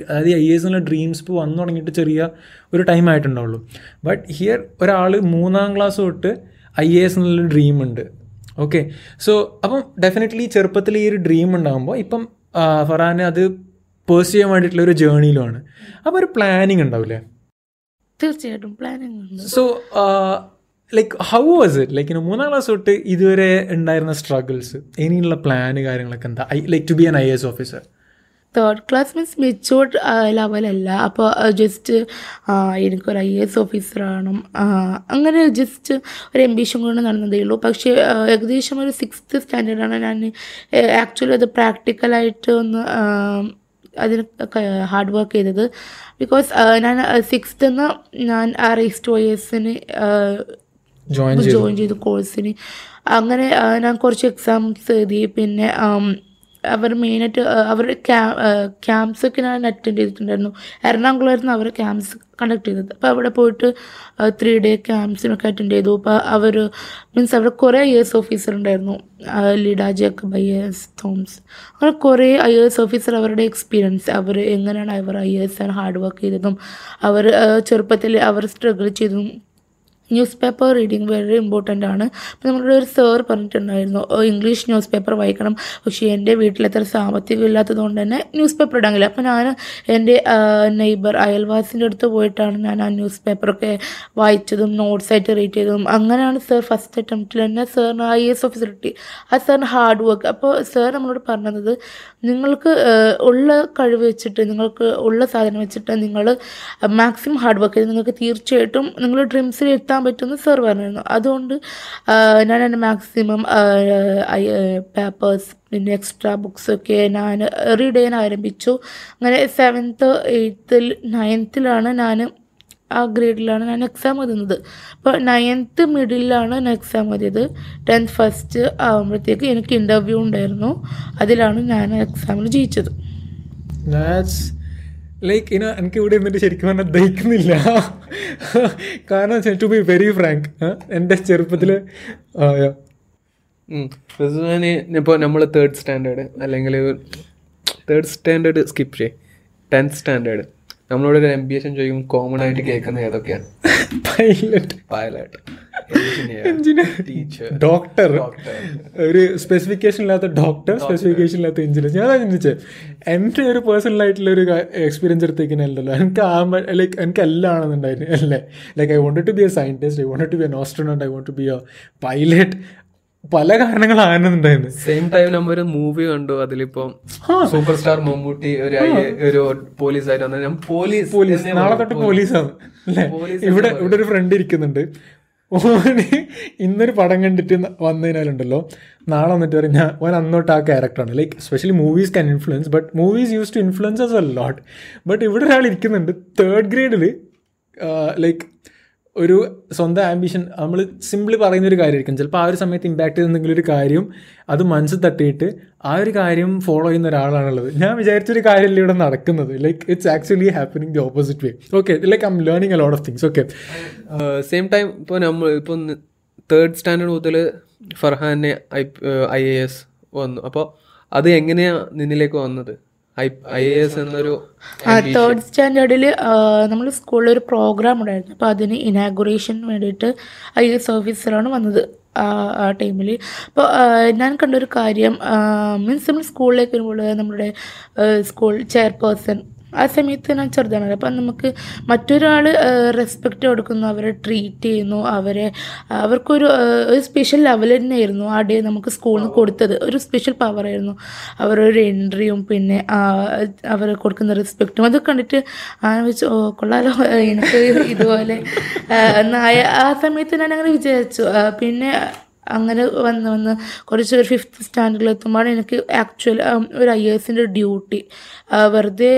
അതായത് ഐ എ എസ് എന്നുള്ള ഡ്രീംസ് ഇപ്പോൾ വന്നു തുടങ്ങിയിട്ട് ചെറിയ ഒരു ടൈം ആയിട്ടുണ്ടാവുള്ളൂ. ബട്ട് ഹിയർ ഒരാൾ മൂന്നാം ക്ലാസ് തൊട്ട് ഐ എ എസ് എന്നുള്ള ഡ്രീം ഉണ്ട്. ഓക്കെ സോ അപ്പം ഡെഫിനറ്റ്ലി ചെറുപ്പത്തിൽ ഈ ഒരു ഡ്രീം ഉണ്ടാകുമ്പോൾ ഇപ്പം ഫറാന് അത് പേഴ്സ് ചെയ്യാൻ വേണ്ടിയിട്ടുള്ള ഒരു ജേണിയിലുമാണ് അപ്പോൾ ഒരു പ്ലാനിങ് ഉണ്ടാവില്ലേ? തീർച്ചയായിട്ടും planning so like how was it like മൂന്നാം ക്ലാസ് തൊട്ട് ഇതുവരെ ഉണ്ടായിരുന്ന സ്ട്രഗിൾസ് ഇനിയുള്ള പ്ലാൻ കാര്യങ്ങളൊക്കെ എന്താ? I like to be N I S officer third class means matured ലെവലല്ല അപ്പോൾ ജസ്റ്റ് എനിക്കൊരു ഐ എസ് ഓഫീസർ ആവണം. അങ്ങനെ ജസ്റ്റ് ഒരു എംബിഷൻ കൊണ്ട് നടന്നതേ ഉള്ളൂ. പക്ഷേ ഏകദേശം ഒരു സിക്സ്ത് സ്റ്റാൻഡേർഡാണ് ഞാൻ ആക്ച്വലി അത് പ്രാക്ടിക്കലായിട്ട് ഒന്ന് അതിന് ഹാർഡ് വർക്ക് ചെയ്തത്. ബിക്കോസ് ഞാൻ സിക്സ്ത്ത് എന്ന് ഞാൻ റേസ് ടു ഐ എസിന് ജോയിൻ ചെയ്തു. ജോയിൻ ചെയ്തു കോഴ്സിന് അങ്ങനെ ഞാൻ കുറച്ച് എക്സാംസ് എഴുതി. പിന്നെ അവർ മെയിനായിട്ട് അവർ ക്യാമ്പ്സ് ഒക്കെ ഞാൻ അറ്റൻഡ് ചെയ്തിട്ടുണ്ടായിരുന്നു. എറണാകുളമായിരുന്നു അവർ ക്യാമ്പ്സ് കണ്ടക്ട് ചെയ്തത്. അപ്പോൾ അവിടെ പോയിട്ട് ത്രീ ഡേ ക്യാമ്പ്സിനൊക്കെ അറ്റൻഡ് ചെയ്തു. അപ്പോൾ അവർ മീൻസ് അവിടെ കുറേ ഐ എസ് ഓഫീസർ ഉണ്ടായിരുന്നു. Lida Jacob I S Thomas. അങ്ങനെ കുറേ ഐ എസ് ഓഫീസർ അവരുടെ എക്സ്പീരിയൻസ് അവർ എങ്ങനെയാണ് അവർ ഐ എസ് ആണ് ഹാർഡ് വർക്ക് ചെയ്തതും അവർ ചെറുപ്പത്തിൽ അവർ സ്ട്രഗിൾ ചെയ്തതും ന്യൂസ് പേപ്പർ റീഡിങ് വളരെ ഇമ്പോർട്ടന്റ് ആണ്. അപ്പോൾ നമ്മളുടെ ഒരു സാർ പറഞ്ഞിട്ടുണ്ടായിരുന്നു "ഓ, ഇംഗ്ലീഷ് ന്യൂസ് പേപ്പർ വായിക്കണം. പക്ഷേ എന്റെ വീട്ടിലത്ര സാമ്പത്തികം ഇല്ലാത്തത് കൊണ്ട് തന്നെ ന്യൂസ് പേപ്പർ ഇടാങ്ങില്ല അപ്പോൾ ഞാൻ എന്റെ നെയ്ബർ അയൽവാസിന്റെ അടുത്ത് പോയിട്ടാണ് ഞാൻ ആ ന്യൂസ് പേപ്പറൊക്കെ വായിച്ചതും നോട്ട്സ് ആയിട്ട് റീഡ് ചെയ്തതും. അങ്ങനെയാണ് സർ ഫസ്റ്റ് അറ്റംപ്റ്റിൽ തന്നെ സാറിന് ഐ എസ് ഓഫീസർ കിട്ടി. ആ സാറിന് ഹാർഡ് വർക്ക് അപ്പോൾ സാർ നമ്മളോട് പറഞ്ഞത് നിങ്ങൾക്ക് ഉള്ള കഴിവ് വെച്ചിട്ട് നിങ്ങൾക്ക് ഉള്ള സാധനം വെച്ചിട്ട് നിങ്ങൾ മാക്സിമം ഹാർഡ് വർക്ക് ചെയ്ത് നിങ്ങൾക്ക് തീർച്ചയായിട്ടും നിങ്ങളുടെ ഡ്രീംസിൽ എത്താൻ പറ്റുമെന്ന് സാർ പറഞ്ഞിരുന്നു. അതുകൊണ്ട് ഞാൻ എന്റെ മാക്സിമം പേപ്പേഴ്സ് പിന്നെ എക്സ്ട്രാ ബുക്സൊക്കെ ഞാൻ റീഡ് ചെയ്യാൻ ആരംഭിച്ചു. അങ്ങനെ സെവൻത്ത് എയ്ത്തിൽ നയൻത്തിലാണ് ഞാൻ ആ ഗ്രേഡിലാണ് ഞാൻ എക്സാം എഴുതുന്നത്. അപ്പോൾ നയൻത്ത് മിഡിലാണ് ഞാൻ എക്സാം എഴുതിയത്. ടെൻത്ത് ഫസ്റ്റ് ആകുമ്പോഴത്തേക്ക് എനിക്ക് ഇന്റർവ്യൂ ഉണ്ടായിരുന്നു. അതിലാണ് ഞാൻ എക്സാമിൽ ജയിച്ചത്. ലൈക്ക് ഇനോ എനിക്ക് ഇവിടെ നിന്നിട്ട് ശരിക്കും പറഞ്ഞാൽ ദഹിക്കുന്നില്ല. കാരണം വെച്ചാൽ ടു ബി വെരി ഫ്രാങ്ക് എന്റെ ചെറുപ്പത്തിൽ ഇപ്പോൾ നമ്മൾ തേർഡ് സ്റ്റാൻഡേർഡ് അല്ലെങ്കിൽ തേർഡ് സ്റ്റാൻഡേർഡ് സ്കിപ്പ് ചെയ്യും. ടെൻത്ത് സ്റ്റാൻഡേർഡ് നമ്മളോട് ഒരു എം ബി എസ് ചോദിക്കും കോമൺ ആയിട്ട് കേൾക്കുന്നത് ഏതൊക്കെയാണ്? പൈലറ്റ് പൈലറ്റ് ഡോക്ടർ ഒരു സ്പെസിഫിക്കേഷൻ ഇല്ലാത്ത ഡോക്ടർ സ്പെസിഫിക്കേഷൻ ഇല്ലാത്ത എഞ്ചിനീയർ ഞാൻ ചിന്തിച്ചേ ചിന്തിച്ചത് എന്റെ ഒരു പേഴ്സണൽ ആയിട്ടുള്ള ഒരു എക്സ്പീരിയൻസ് എടുത്തേക്കുന്നല്ലോ എനിക്ക് ആ ലൈക്ക് എനിക്ക് എല്ലാം ആണെന്നുണ്ടായിരുന്നു അല്ലേ? Like I want to be a scientist I want to be a astronaut I want to be a pilot പല കാരണങ്ങളാണെന്നുണ്ടായിരുന്നു. സെയിം ടൈം നമ്മൾ ഒരു മൂവി കണ്ടു അതിലിപ്പം സൂപ്പർ സ്റ്റാർ മമ്മൂട്ടി ഒരു ഒരു പോലീസ് ആയിട്ട് പോലീസ് പോലീസ് നാളെ തൊട്ട് പോലീസാണ് ഇവിടെ ഇവിടെ ഒരു ഫ്രണ്ട് ഇരിക്കുന്നുണ്ട്. ഓന് ഇന്നൊരു പടം കണ്ടിട്ട് വന്നതിനാലുണ്ടല്ലോ. നാളെ വന്നിട്ട് പറഞ്ഞാൽ ഓൻ അന്നോട്ട് ആ ക്യാരക്ടറാണ് like specially movies can influence but movies use to influences a lot but ഇവിടെ ഒരാൾ ഇരിക്കുന്നുണ്ട് തേർഡ് ഗ്രേഡിൽ ലൈക്ക് ഒരു സ്വന്തം ആംബിഷൻ നമ്മൾ സിമ്പിളി പറയുന്ന ഒരു കാര്യമായിരിക്കും. ചിലപ്പോൾ ആ ഒരു സമയത്ത് ഇമ്പാക്ട് ചെയ്ത ഒരു കാര്യം അത് മനസ്സിൽ തട്ടിയിട്ട് ആ ഒരു കാര്യം ഫോളോ ചെയ്യുന്ന ഒരാളാണുള്ളത്. ഞാൻ വിചാരിച്ചൊരു കാര്യമല്ല ഇവിടെ നടക്കുന്നത്. Like it's actually happening the opposite way okay like I'm learning a lot of things okay same time ഇപ്പോൾ നമ്മൾ ഇപ്പം തേർഡ് സ്റ്റാൻഡേർഡ് മുതൽ ഫർഹാനെ ഐ ഐ എ എസ് വന്നു. അപ്പോൾ അത് എങ്ങനെയാണ് നിന്നിലേക്ക് വന്നത്? ഐ ഐ എ എസ് എന്നൊരു തേർഡ് സ്റ്റാൻഡേർഡിൽ നമ്മൾ സ്കൂളിൽ ഒരു പ്രോഗ്രാം ഉണ്ടായിരുന്നു. അപ്പോൾ അതിന് ഇനാഗുറേഷന് വേണ്ടിയിട്ട് ഐ എസ് ഓഫീസറാണ് വന്നത് ആ ആ ടൈമിൽ അപ്പോൾ ഞാൻ കണ്ടൊരു കാര്യം മീൻസ് നമ്മൾ സ്കൂളിലേക്ക് വരുമ്പോൾ നമ്മുടെ സ്കൂൾ ചെയർപേഴ്സൺ ആ സമയത്ത് ഞാൻ ചെറുതാണ്. അപ്പം നമുക്ക് മറ്റൊരാൾ റെസ്പെക്റ്റ് കൊടുക്കുന്നു അവരെ ട്രീറ്റ് ചെയ്യുന്നു അവരെ അവർക്കൊരു ഒരു സ്പെഷ്യൽ ലെവൽ തന്നെയായിരുന്നു ആ ഡേ നമുക്ക് സ്കൂളിൽ നിന്ന് കൊടുത്തത്. ഒരു സ്പെഷ്യൽ പവർ പവറായിരുന്നു അവരൊരു എൻട്രിയും പിന്നെ അവർ കൊടുക്കുന്ന റെസ്പെക്റ്റും അത് കണ്ടിട്ട് ആ വെച്ച് ഓ കൊള്ളാലോ എനിക്ക് ഇതുപോലെ ആ, എന്നായ ആ സമയത്ത് ഞാൻ അങ്ങനെ വിചാരിച്ചു പിന്നെ അങ്ങനെ വന്ന് വന്ന് കുറച്ച് ഒരു ഫിഫ്ത്ത് സ്റ്റാൻഡേർഡിൽ എത്തുമ്പോൾ എനിക്ക് ആക്ച്വൽ ഒരു ഐ എസിന്റെ ഡ്യൂട്ടി വെറുതെ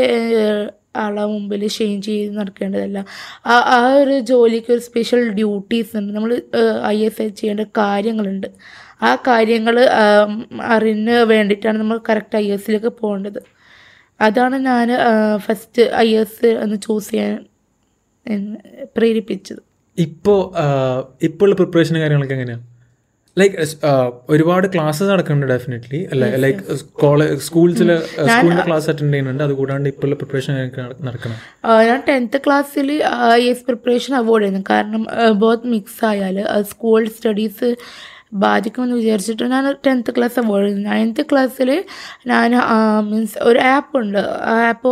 ആളെ മുമ്പിൽ ഷെയിം ചെയ്ത് നടക്കേണ്ടതല്ല. ആ ആ ഒരു ജോലിക്ക് ഒരു സ്പെഷ്യൽ ഡ്യൂട്ടീസ് ഉണ്ട്. നമ്മൾ ഐ എസ് ഐ ചെയ്യേണ്ട കാര്യങ്ങളുണ്ട്. ആ കാര്യങ്ങൾ അറിഞ്ഞ് വേണ്ടിയിട്ടാണ് നമ്മൾ കറക്റ്റ് ഐ എസിലേക്ക് പോകേണ്ടത്. അതാണ് ഞാൻ ഫസ്റ്റ് ഐ എസ് എന്ന് ചൂസ് ചെയ്യാൻ പ്രേരിപ്പിച്ചത്. ഇപ്പോൾ ഇപ്പോൾ പ്രിപ്പറേഷനും കാര്യങ്ങളൊക്കെ എങ്ങനെയാണ് ലൈക്ക് ഒരുപാട് ക്ലാസ്സസ് നടക്കുന്നുണ്ട് ഡെഫിനറ്റ്ലി അല്ലെ? ലൈക്ക് കോളേജ് സ്കൂൾസിൽ സ്കൂളിന്റെ ക്ലാസ് അറ്റൻഡ് ചെയ്യുന്നുണ്ട്. അതുകൂടാണ്ട് ഇപ്പോൾ ഉള്ള പ്രിപ്പറേഷൻ നടക്കണം. ഞാൻ ടെൻത്ത് ക്ലാസ്സിൽ ഐ എസ് പ്രിപ്പറേഷൻ അവോയ്ഡ് ചെയ്യുന്നു. കാരണം ബോത്ത് മിക്സ് ആയാൽ സ്കൂൾ സ്റ്റഡീസ് ബാധിക്കുമെന്ന് വിചാരിച്ചിട്ട് ഞാൻ ടെൻത്ത് ക്ലാസ് അവോയ്ഡ് നയൻത്ത് ക്ലാസ്സിൽ ഞാൻ മീൻസ് ഒരു ആപ്പ് ഉണ്ട്. ആ ആപ്പ്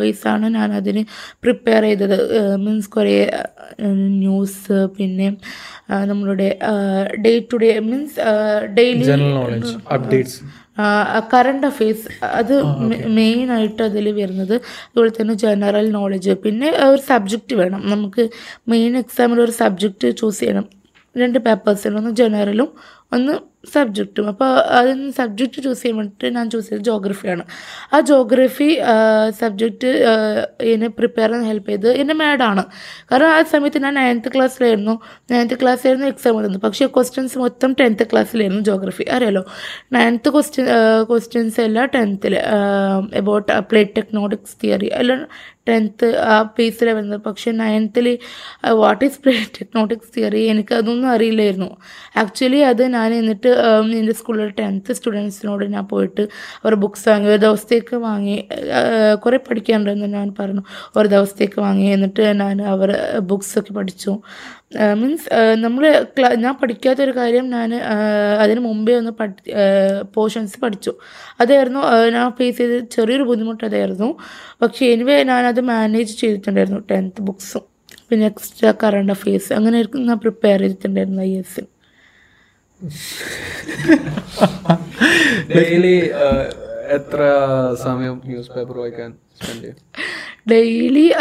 വൈസാണ് ഞാൻ അതിന് പ്രിപ്പയർ ചെയ്തത്. മീൻസ് കുറേ ന്യൂസ് പിന്നെ നമ്മളുടെ day to day means daily updates current affairs അത് മെയിൻ ആയിട്ട് അതിൽ വരുന്നത്. അതുപോലെ തന്നെ ജനറൽ നോളജ് പിന്നെ ഒരു സബ്ജക്റ്റ് വേണം. നമുക്ക് മെയിൻ എക്സാമിൽ ഒരു സബ്ജക്റ്റ് ചൂസ് ചെയ്യണം. രണ്ട് പേപ്പേഴ്സിൽ ഒന്ന് ജനറലും ഒന്ന് സബ്ജക്റ്റും അപ്പോൾ അതിന് സബ്ജക്റ്റ് ചൂസ് ചെയ്യാൻ വേണ്ടിയിട്ട് ഞാൻ ചൂസ് ചെയ്തത് ജോഗ്രഫിയാണ് ആ ജോഗ്രഫി സബ്ജക്റ്റ് എന്നെ പ്രിപ്പയർ ചെയ്യാൻ ഹെൽപ്പ് ചെയ്ത് എന്റെ മാഡാണ് കാരണം ആ സമയത്ത് ഞാൻ നയൻത്ത് ക്ലാസ്സിലായിരുന്നു നയൻത്ത് ക്ലാസ്സിലായിരുന്നു എക്സാം എഴുതുന്നത് പക്ഷേ ക്വസ്റ്റ്യൻസ് മൊത്തം ടെൻത്ത് ക്ലാസ്സിലായിരുന്നു ജോഗ്രഫി അറിയാലോ? നയൻത്ത് ക്വസ്റ്റ്യൻ ക്വസ്റ്റ്യൻസ് എല്ലാം ടെൻത്തിൽ എബൌട്ട് പ്ലേറ്റ് ടെക്നോളിക്സ് തിയറി എല്ലാം ടെൻത്ത് ആ പേസിലാണ് വരുന്നത്. പക്ഷേ നയൻത്തിൽ വാട്ട് ഈസ് ടെക്നോട്ടിക്സ് തിയറി എനിക്ക് അതൊന്നും അറിയില്ലായിരുന്നു. ആക്ച്വലി അത് ഞാൻ എന്നിട്ട് എന്റെ സ്കൂളിൽ ടെൻത്ത് സ്റ്റുഡൻസിനോട് ഞാൻ പോയിട്ട് അവർ ബുക്സ് വാങ്ങി ഒരു ദിവസത്തേക്ക് വാങ്ങി കുറേ പഠിക്കാനുണ്ടെന്ന് ഞാൻ പറഞ്ഞു. ഒരു ദിവസത്തേക്ക് വാങ്ങി എന്നിട്ട് ഞാൻ അവർ ബുക്സൊക്കെ പഠിച്ചു. മീൻസ് നമ്മൾ ഞാൻ പഠിക്കാത്തൊരു കാര്യം ഞാൻ അതിന് മുമ്പേ ഒന്ന് പഠി പോർഷൻസ് പഠിച്ചു. അതായിരുന്നു ഞാൻ ഫേസ് ചെയ്ത ചെറിയൊരു ബുദ്ധിമുട്ട് അതായിരുന്നു. പക്ഷേ എനിവേ ഞാനത് മാനേജ് ചെയ്തിട്ടുണ്ടായിരുന്നു ടെൻത്ത് ബുക്സും പിന്നെ എക്സ്ട്രാ കറണ്ട് അഫയേഴ്സ് അങ്ങനെ ഞാൻ പ്രിപ്പയർ ചെയ്തിട്ടുണ്ടായിരുന്നു ഐ ഡെയിലി എത്ര സമയം ന്യൂസ് പേപ്പർ വായിക്കാൻ സ്പെൻഡ് ചെയ്യും? ഡെയിലി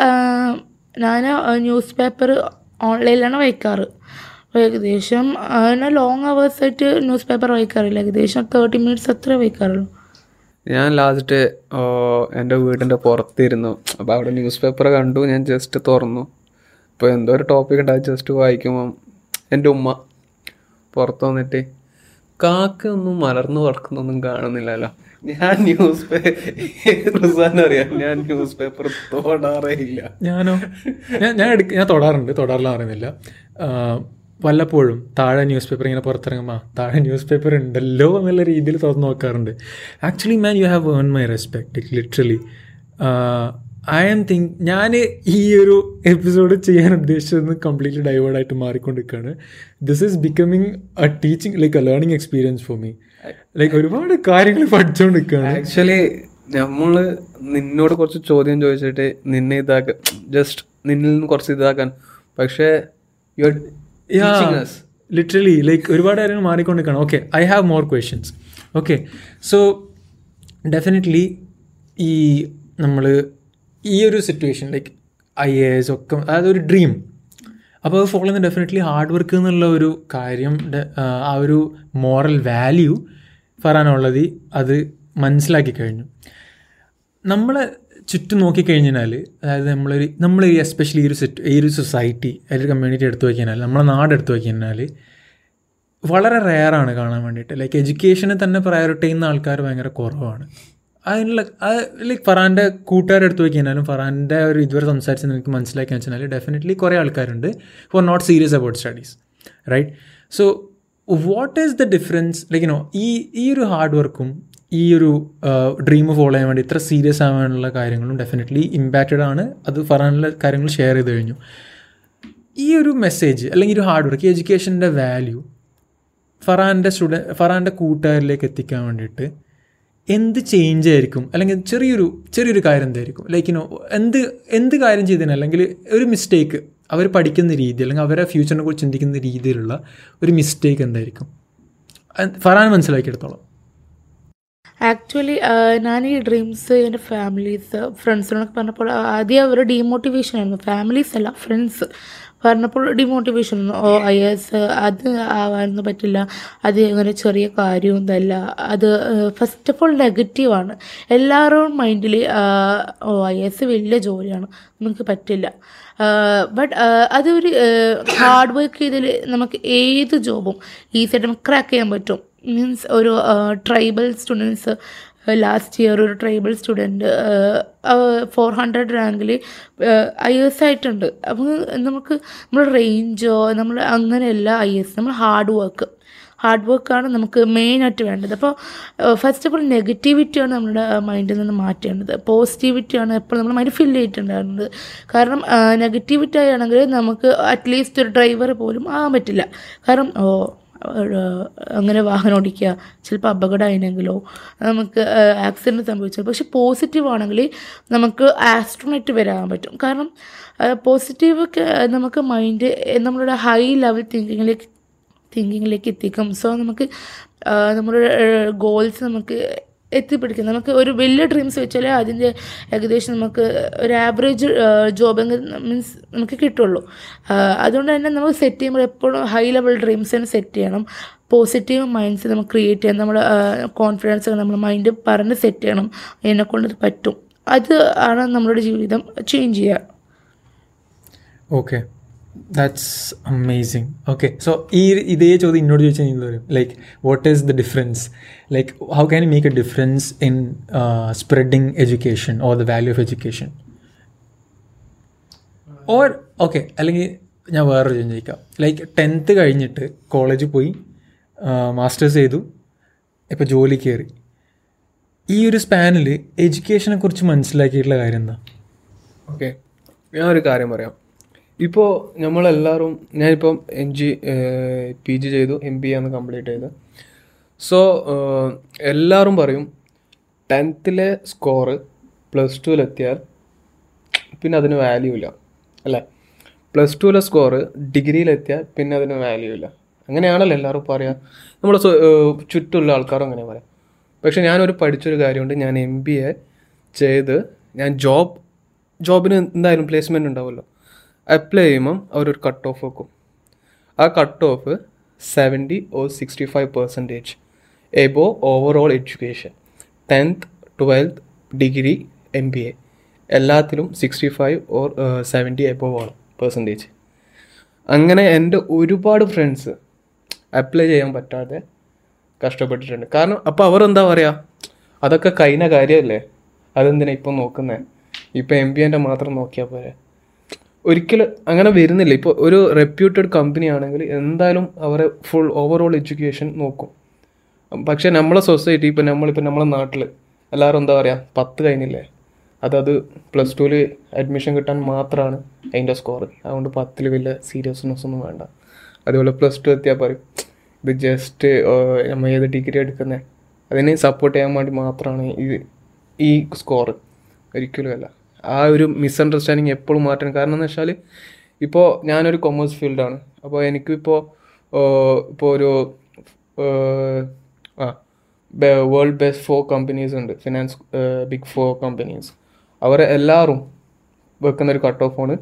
ഞാൻ ന്യൂസ് പേപ്പർ ഓൺലൈനിലാണ് വായിക്കാറ്. ഏകദേശം ഞാൻ ലോങ് അവേഴ്സ് ആയിട്ട് ന്യൂസ് പേപ്പർ വായിക്കാറില്ല. ഏകദേശം തേർട്ടി മിനിറ്റ്സ് അത്ര വായിക്കാറുള്ളൂ. ഞാൻ ലാസ്റ്റ് എന്റെ വീടിന്റെ പുറത്തിരുന്നു. അപ്പോൾ അവിടെ ന്യൂസ് പേപ്പർ കണ്ടു. ഞാൻ ജസ്റ്റ് തുറന്നു. അപ്പോൾ എന്തോ ഒരു ടോപ്പിക് ഉണ്ടായി ജസ്റ്റ് വായിക്കുമ്പം എന്റെ ഉമ്മ പുറത്ത് വന്നിട്ട് കാക്ക ഒന്നും മലർന്നു പറക്കുന്നൊന്നും കാണുന്നില്ലല്ലോ. ഞാൻ ന്യൂസ് പേപ്പർ അറിയാം ഞാൻ ന്യൂസ് പേപ്പർ തൊടാറേ ഇല്ല. ഞാനോ? ഞാൻ ഞാൻ എടുക്ക ഞാൻ തൊടാറുണ്ട് തൊടാറില്ല അറിയുന്നില്ല വല്ലപ്പോഴും താഴെ ന്യൂസ് പേപ്പർ ഇങ്ങനെ പുറത്തിറങ്ങുമ്പോൾ താഴെ ന്യൂസ് പേപ്പർ ഉണ്ടല്ലോ എന്നുള്ള രീതിയിൽ തുറന്ന് നോക്കാറുണ്ട്. Actually man you have earn my respect literally I'm think ഞാൻ ഈ ഒരു എപ്പിസോഡ് ചെയ്യാൻ ഉദ്ദേശിച്ചത് കംപ്ലീറ്റ്ലി ഡൈവേർഡായിട്ട് മാറിക്കൊണ്ടിരിക്കുകയാണ്. This is becoming a teaching like a learning experience for me like ഒരുപാട് കാര്യങ്ങൾ പഠിച്ചുകൊണ്ടിരിക്കുകയാണ് ആക്ച്വലി നമ്മൾ നിന്നോട് കുറച്ച് ചോദ്യം ചോദിച്ചിട്ട് നിന്നെ ഇതാക്കാൻ ജസ്റ്റ് നിന്നിൽ നിന്ന് കുറച്ച് ഇതാക്കാൻ. പക്ഷേ യു ലിറ്ററലി ലൈക്ക് ഒരുപാട് കാര്യങ്ങൾ മാറിക്കൊണ്ടിരിക്കണം okay I have more questions okay so definitely ഈ നമ്മൾ ഈ ഒരു situation like I A S ഒക്കെ അതായത് ഒരു ഡ്രീം അപ്പോൾ അത് ഫോളോ ചെയ്യുന്ന ഡെഫിനറ്റ്ലി ഹാർഡ് വർക്ക് എന്നുള്ള ഒരു കാര്യം ആ, ഒരു മോറൽ വാല്യൂ ഫറാനുള്ളത് അത് മനസ്സിലാക്കി കഴിഞ്ഞു. നമ്മളെ ചുറ്റും നോക്കിക്കഴിഞ്ഞാൽ അതായത് നമ്മളൊരു നമ്മൾ ഈ എസ്പെഷ്യലി ഈ ഒരു സെറ്റ് ഈ ഒരു സൊസൈറ്റി അല്ലെങ്കിൽ കമ്മ്യൂണിറ്റി എടുത്തു നോക്കിക്കഴിഞ്ഞാൽ നമ്മളെ നാട് എടുത്തു നോക്കിക്കഴിഞ്ഞാൽ വളരെ റെയറാണ് കാണാൻ വേണ്ടിയിട്ട്. ലൈക്ക് എഡ്യൂക്കേഷനെ തന്നെ പ്രയോറിറ്റി ചെയ്യുന്ന ആൾക്കാർ ഭയങ്കര കുറവാണ്. അതിനുള്ള ലൈക്ക് ഫറാന്റെ കൂട്ടുകാരെടുത്ത് നോക്കി കഴിഞ്ഞാലും ഫറാന്റെ ഒരു ഇതുവരെ സംസാരിച്ച് നിങ്ങൾക്ക് മനസ്സിലാക്കി വെച്ചാൽ ഡെഫിനറ്റ്ലി കുറേ ആൾക്കാരുണ്ട് who are not serious about studies right so what is the difference like no ഈ ഈ ഒരു ഹാർഡ് വർക്കും ഈ ഒരു ഡ്രീം ഫോളോ ചെയ്യാൻ വേണ്ടി ഇത്ര സീരിയസ് ആവാനുള്ള കാര്യങ്ങളും ഡെഫിനറ്റ്ലി ഇമ്പാക്റ്റഡ് ആണ്. അത് ഫറാനുള്ള കാര്യങ്ങൾ ഷെയർ ചെയ്ത് കഴിഞ്ഞു. ഈ ഒരു മെസ്സേജ് അല്ലെങ്കിൽ ഒരു ഹാർഡ് വർക്ക് എഡ്യൂക്കേഷന്റെ വാല്യൂ ഫറാന്റെ സ്റ്റുഡൻ ഫറാന്റെ കൂട്ടുകാരിലേക്ക് എത്തിക്കാൻ വേണ്ടിയിട്ട് എന്ത് ചേഞ്ച് ആയിരിക്കും? അല്ലെങ്കിൽ ചെറിയൊരു ചെറിയൊരു കാര്യം എന്തായിരിക്കും? ലൈക്ക് യുനോ എന്ത് എന്ത് കാര്യം ചെയ്തതിന്? അല്ലെങ്കിൽ ഒരു മിസ്റ്റേക്ക് അവർ പഠിക്കുന്ന രീതി അല്ലെങ്കിൽ അവരെ ഫ്യൂച്ചറിനെ കുറിച്ച് ചിന്തിക്കുന്ന രീതിയിലുള്ള ഒരു മിസ്റ്റേക്ക് എന്തായിരിക്കും? ഫറാൻ മനസ്സിലാക്കിയെടുത്തോളം. ആക്ച്വലി ഞാൻ ഈ ഡ്രീംസ് എന്റെ ഫാമിലീസ് ഫ്രണ്ട്സിനോടൊക്കെ പറഞ്ഞപ്പോൾ ആദ്യം അവർ ഡീമോട്ടിവേഷൻ ആയിരുന്നു. ഫാമിലീസ് അല്ല ഫ്രണ്ട്സ് പറഞ്ഞപ്പോൾ ഡിമോട്ടിവേഷൻ ഓ ഐ എസ് അത് ആവാനൊന്നും പറ്റില്ല. അത് അങ്ങനെ ചെറിയ കാര്യമൊന്നുമല്ല അത് ഫസ്റ്റ് ഓഫ് ഓൾ നെഗറ്റീവാണ് എല്ലാവരും മൈൻഡിൽ ഓ ഐ എസ് വലിയ ജോലിയാണ്. നമുക്ക് പറ്റില്ല. ബട്ട് അതൊരു ഹാർഡ് വർക്ക് ചെയ്തതിൽ നമുക്ക് ഏത് ജോബും ഈസിയായിട്ട് നമുക്ക് ക്രാക്ക് ചെയ്യാൻ പറ്റും. മീൻസ് ഒരു ട്രൈബൽ സ്റ്റുഡൻസ് ലാസ്റ്റ് ഇയർ ഒരു ട്രൈബൽ സ്റ്റുഡന്റ് ഫോർ ഹൺഡ്രഡ് റാങ്കിൽ ഐ എസ് ആയിട്ടുണ്ട്. അപ്പോൾ നമുക്ക് നമ്മൾ റേഞ്ചോ നമ്മൾ അങ്ങനെയല്ല ഐ എസ് നമ്മൾ ഹാർഡ് വർക്ക് ഹാർഡ് വർക്കാണ് നമുക്ക് മെയിനായിട്ട് വേണ്ടത്. അപ്പോൾ ഫസ്റ്റ് ഓഫ് ഓൾ നെഗറ്റിവിറ്റിയാണ് നമ്മുടെ മൈൻഡിൽ നിന്ന് മാറ്റേണ്ടത്. പോസിറ്റിവിറ്റിയാണ് എപ്പോഴും നമ്മൾ മൈൻഡ് ഫില്ല് ചെയ്തിട്ടുണ്ടാകുന്നത് കാരണം നെഗറ്റിവിറ്റി ആണെങ്കിൽ നമുക്ക് അറ്റ്ലീസ്റ്റ് ഒരു ഡ്രൈവർ പോലും ആകാൻ പറ്റില്ല. കാരണം ഓ അങ്ങനെ വാഹനം ഓടിക്കുക ചിലപ്പോൾ അപകടമായിരുന്നെങ്കിലോ നമുക്ക് ആക്സിഡന്റ് സംഭവിച്ചത് പക്ഷെ പോസിറ്റീവ് ആണെങ്കിൽ നമുക്ക് ആസ്ട്രോണറ്റ് വരാൻ പറ്റും. കാരണം പോസിറ്റീവ് നമുക്ക് മൈൻഡ് നമ്മളുടെ ഹൈ ലെവൽ തിങ്കിങ്ങിലേക്ക് തിങ്കിങ്ങിലേക്ക് എത്തിക്കും. സോ നമുക്ക് നമ്മുടെ ഗോൾസ് നമുക്ക് എത്തിപ്പിടിക്കും. നമുക്ക് ഒരു വലിയ ഡ്രീംസ് വെച്ചാലേ അതിന്റെ ഏകദേശം നമുക്ക് ഒരു ആവറേജ് ജോബ് മീൻസ് നമുക്ക് കിട്ടുള്ളൂ. അതുകൊണ്ട് തന്നെ നമുക്ക് സെറ്റ് ചെയ്യുമ്പോൾ എപ്പോഴും ഹൈ ലെവൽ ഡ്രീംസ് തന്നെ സെറ്റ് ചെയ്യണം. പോസിറ്റീവ് മൈൻഡ്സ് നമുക്ക് ക്രിയേറ്റ് ചെയ്യണം. നമ്മുടെ കോൺഫിഡൻസ് നമ്മുടെ മൈൻഡ് പറഞ്ഞ് സെറ്റ് ചെയ്യണം. എന്നെക്കൊണ്ട് പറ്റും. അത് ആണ് നമ്മളുടെ ജീവിതം ചേഞ്ച് ചെയ്യുക. Okay that's amazing okay so ഈ ഇതേ ചോദ്യം എന്നോട് ചോദിച്ചാൽ നിങ്ങൾ പറയും like what is the difference like how can make a difference in spreading education or the value of education or okay അല്ലെങ്കിൽ ഞാൻ വേറൊരു ചോദ്യം ചോദിക്കാം. ലൈക്ക് ടെൻത്ത് കഴിഞ്ഞിട്ട് കോളേജിൽ പോയി മാസ്റ്റേഴ്സ് ചെയ്തു ഇപ്പോൾ ജോലി കയറി ഈ ഒരു സ്പാനിൽ എഡ്യൂക്കേഷനെ കുറിച്ച് മനസ്സിലാക്കിയിട്ടുള്ള കാര്യം എന്താ? ഓക്കെ ഞാൻ ഒരു കാര്യം പറയാം. ഇപ്പോൾ നമ്മളെല്ലാവരും ഞാനിപ്പം എം ജി പി ജി ചെയ്തു എം ബി ആണ് കംപ്ലീറ്റ് ചെയ്ത് സോ എല്ലാവരും പറയും ടെൻത്തിലെ സ്കോറ് പ്ലസ് ടുവിലെത്തിയാൽ പിന്നെ അതിന് വാല്യൂ ഇല്ല അല്ലേ? പ്ലസ് ടുവിലെ സ്കോറ് ഡിഗ്രിയിലെത്തിയാൽ പിന്നെ അതിന് വാല്യൂ ഇല്ല. അങ്ങനെയാണല്ലോ എല്ലാവരും പറയുക നമ്മൾ ചുറ്റുമുള്ള ആൾക്കാരും അങ്ങനെ പറയാം. പക്ഷെ ഞാനൊരു പഠിച്ചൊരു കാര്യമുണ്ട്. ഞാൻ എം ബി എ ചെയ്ത് ഞാൻ ജോബ് ജോബിന് എന്തായാലും പ്ലേസ്മെന്റ് ഉണ്ടാവുമല്ലോ. അപ്ലൈ ചെയ്യുമ്പം അവരൊരു കട്ട് ഓഫ് വെക്കും. ആ cut off seventy or sixty five percentage above overall education tenth twelfth degree M B A എല്ലാത്തിലും sixty five or seventy above ആണ് പെർസെന്റേജ് അങ്ങനെ എന്റെ ഒരുപാട് ഫ്രണ്ട്സ് അപ്ലൈ ചെയ്യാൻ പറ്റാതെ കഷ്ടപ്പെട്ടിട്ടുണ്ട്. കാരണം അപ്പോൾ അവർ എന്താ പറയുക അതൊക്കെ കഴിഞ്ഞ കാര്യമല്ലേ അതെന്തിനാ ഇപ്പം നോക്കുന്നത് ഇപ്പം എം ബി എന്റെ മാത്രം നോക്കിയാൽ പോരെ? ഒരിക്കലും അങ്ങനെ വരുന്നില്ല. ഇപ്പോൾ ഒരു റെപ്യൂട്ടഡ് കമ്പനി ആണെങ്കിൽ എന്തായാലും അവരെ ഫുൾ ഓവറോൾ എഡ്യൂക്കേഷൻ നോക്കും. പക്ഷേ നമ്മളെ സൊസൈറ്റി ഇപ്പം നമ്മളിപ്പോൾ നമ്മളെ നാട്ടിൽ എല്ലാവരും എന്താ പറയുക പത്ത് കഴിഞ്ഞില്ലേ? അതത് പ്ലസ് ടുവിൽ അഡ്മിഷൻ കിട്ടാൻ മാത്രമാണ് അതിന്റെ സ്കോർ അതുകൊണ്ട് പത്തിൽ വലിയ സീരിയസ്നെസ് ഒന്നും വേണ്ട. അതുപോലെ പ്ലസ് ടു എത്തിയാൽ പറയും ഇത് ജസ്റ്റ് നമ്മൾ ഏത് ഡിഗ്രി എടുക്കുന്നത് അതിനെ സപ്പോർട്ട് ചെയ്യാൻ വേണ്ടി മാത്രമാണ് ഈ ഈ സ്കോർ ഒരിക്കലും അല്ല. ആ ഒരു മിസ്അണ്ടർസ്റ്റാൻഡിങ് എപ്പോഴും മാറ്റണം. കാരണം എന്ന് വെച്ചാൽ ഇപ്പോൾ ഞാനൊരു കൊമേഴ്സ് ഫീൽഡാണ് അപ്പോൾ എനിക്കിപ്പോൾ ഇപ്പോൾ ഒരു ആ വേൾഡ് ബെസ്റ്റ് ഫോർ കമ്പനീസ് ഉണ്ട്. ഫിനാൻസ് ബിഗ് ഫോർ കമ്പനീസ് അവരെ എല്ലാവരും വെക്കുന്ന ഒരു കട്ട് ഓഫ് ആണ്.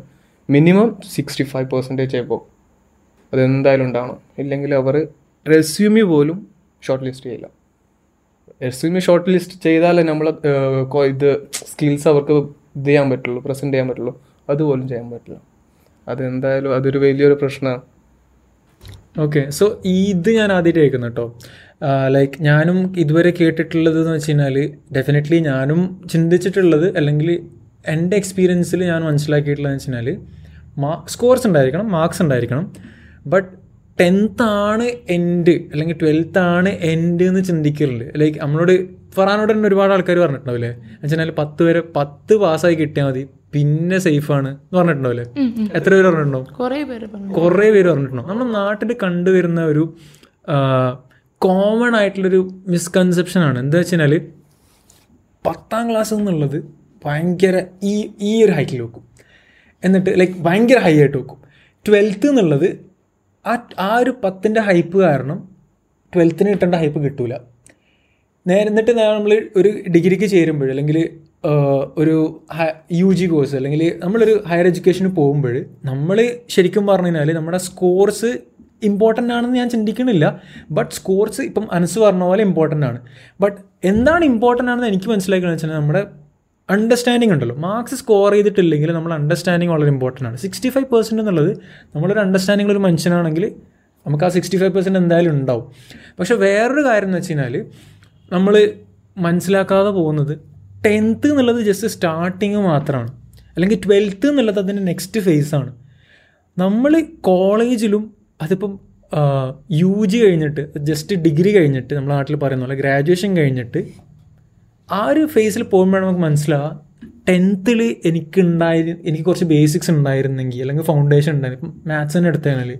മിനിമം സിക്സ്റ്റി ഫൈവ് പെർസെന്റേജ് ആയിപ്പോൾ അതെന്തായാലും ഉണ്ടാവണം. ഇല്ലെങ്കിൽ അവർ റെസ്യൂമി പോലും ഷോർട്ട് ലിസ്റ്റ് ചെയ്യില്ല റെസ്യൂമി ഷോർട്ട് ലിസ്റ്റ് ചെയ്താലേ നമ്മൾ ഇത് സ്കിൽസ് അവർക്ക് ഇത് ചെയ്യാൻ പറ്റുള്ളൂ പ്രസന്റ് ചെയ്യാൻ പറ്റുള്ളൂ. അതുപോലും ചെയ്യാൻ പറ്റില്ല. അതെന്തായാലും അതൊരു വലിയൊരു പ്രശ്നമാണ്. ഓക്കെ സോ ഇത് ഞാൻ ആദ്യമായിട്ട് കേൾക്കുന്നു കേട്ടോ ലൈക്ക് ഞാനും ഇതുവരെ കേട്ടിട്ടുള്ളത് എന്ന് വെച്ച് കഴിഞ്ഞാൽ ഡെഫിനറ്റ്ലി ഞാനും ചിന്തിച്ചിട്ടുള്ളത് അല്ലെങ്കിൽ എന്റെ എക്സ്പീരിയൻസിൽ ഞാൻ മനസ്സിലാക്കിയിട്ടുള്ളതെന്ന് വെച്ച് കഴിഞ്ഞാൽ മാ സ്കോർസ് ഉണ്ടായിരിക്കണം മാർക്സ് ഉണ്ടായിരിക്കണം. ബട്ട് ടെൻത്ത് ആണ് എൻഡ് അല്ലെങ്കിൽ ട്വൽത്ത് ആണ് എൻഡ് എന്ന് ചിന്തിക്കലുണ്ട് ലൈക്ക് നമ്മളോട് ഫറാനോട് തന്നെ ഒരുപാട് ആൾക്കാർ പറഞ്ഞിട്ടുണ്ടാവില്ലേ? എന്ന് വെച്ചാൽ പത്ത് വരെ പത്ത് പാസ്സായി കിട്ടിയാൽ മതി. പിന്നെ സേഫാണ് എന്ന് പറഞ്ഞിട്ടുണ്ടാവില്ലേ? എത്ര പേര് പറഞ്ഞിട്ടുണ്ടാവും? കുറേ പേര് പറഞ്ഞിട്ടുണ്ടാവും. നമ്മുടെ നാട്ടിൽ കണ്ടുവരുന്ന ഒരു കോമൺ ആയിട്ടുള്ളൊരു മിസ്കൺസെപ്ഷൻ ആണ്. എന്താ വെച്ച് കഴിഞ്ഞാൽ പത്താം ക്ലാസ് എന്നുള്ളത് ഭയങ്കര ഈ ഈ ഒരു ഹൈറ്റിൽ വെക്കും. എന്നിട്ട് ലൈക്ക് ഭയങ്കര ഹൈ ആയിട്ട് വെക്കും. ട്വൽത്ത് എന്നുള്ളത് ആ ആ ഒരു പത്തിന്റെ ഹൈപ്പ് കാരണം ട്വൽത്തിന് കിട്ടേണ്ട ഹൈപ്പ് കിട്ടൂല. നേരെ എന്നിട്ട് നമ്മൾ ഒരു ഡിഗ്രിക്ക് ചേരുമ്പോൾ അല്ലെങ്കിൽ ഒരു യു ജി കോഴ്സ് അല്ലെങ്കിൽ നമ്മളൊരു ഹയർ എഡ്യൂക്കേഷന് പോകുമ്പോൾ നമ്മൾ ശരിക്കും പറഞ്ഞു കഴിഞ്ഞാൽ നമ്മുടെ സ്കോർസ് ഇമ്പോർട്ടന്റ് ആണെന്ന് ഞാൻ ചിന്തിക്കണില്ല. ബട്ട് സ്കോർസ് ഇപ്പം അനസ് പറഞ്ഞ പോലെ ഇമ്പോർട്ടന്റ് ആണ്. ബട്ട് എന്താണ് ഇമ്പോർട്ടന്റ് ആണെന്ന് എനിക്ക് മനസ്സിലാക്കുന്നത് വെച്ചാൽ നമ്മുടെ അണ്ടർസ്റ്റാൻഡിങ് ഉണ്ടല്ലോ. മാർക്സ് സ്കോർ ചെയ്തിട്ടില്ലെങ്കിൽ നമ്മൾ അണ്ടർസ്റ്റാൻഡിങ് വളരെ ഇമ്പോർട്ടന്റ് ആണ്. സിക്സ്റ്റി ഫൈവ് പെർസെന്റ് എന്നുള്ളത് നമ്മളൊരു അണ്ടർസ്റ്റാൻഡിംഗ് ഒരു മനുഷ്യനാണെങ്കിൽ നമുക്ക് ആ സിക്സ്റ്റി ഫൈവ് പെർസെന്റ് എന്തായാലും ഉണ്ടാവും. പക്ഷെ വേറൊരു കാര്യം എന്ന് വെച്ച് കഴിഞ്ഞാൽ നമ്മൾ മനസ്സിലാക്കാതെ പോകുന്നത് ടെൻത്ത് എന്നുള്ളത് ജസ്റ്റ് സ്റ്റാർട്ടിങ് മാത്രമാണ്. അല്ലെങ്കിൽ ട്വൽത്ത് എന്നുള്ളത് അതിന്റെ നെക്സ്റ്റ് ഫേസ് ആണ്. നമ്മൾ കോളേജിലും അതിപ്പം യു ജി കഴിഞ്ഞിട്ട് ജസ്റ്റ് ഡിഗ്രി കഴിഞ്ഞിട്ട് നമ്മുടെ നാട്ടിൽ പറയുന്ന പോലെ ഗ്രാജുവേഷൻ കഴിഞ്ഞിട്ട് ആ ഒരു ഫേസിൽ പോകുമ്പോഴാണ് നമുക്ക് മനസ്സിലാവുക ടെൻത്തിൽ എനിക്കുണ്ടായി എനിക്ക് കുറച്ച് ബേസിക്സ് ഉണ്ടായിരുന്നെങ്കിൽ അല്ലെങ്കിൽ ഫൗണ്ടേഷൻ ഉണ്ടായിരുന്നു. ഇപ്പം മാത്സ് എടുത്തു കഴിഞ്ഞാൽ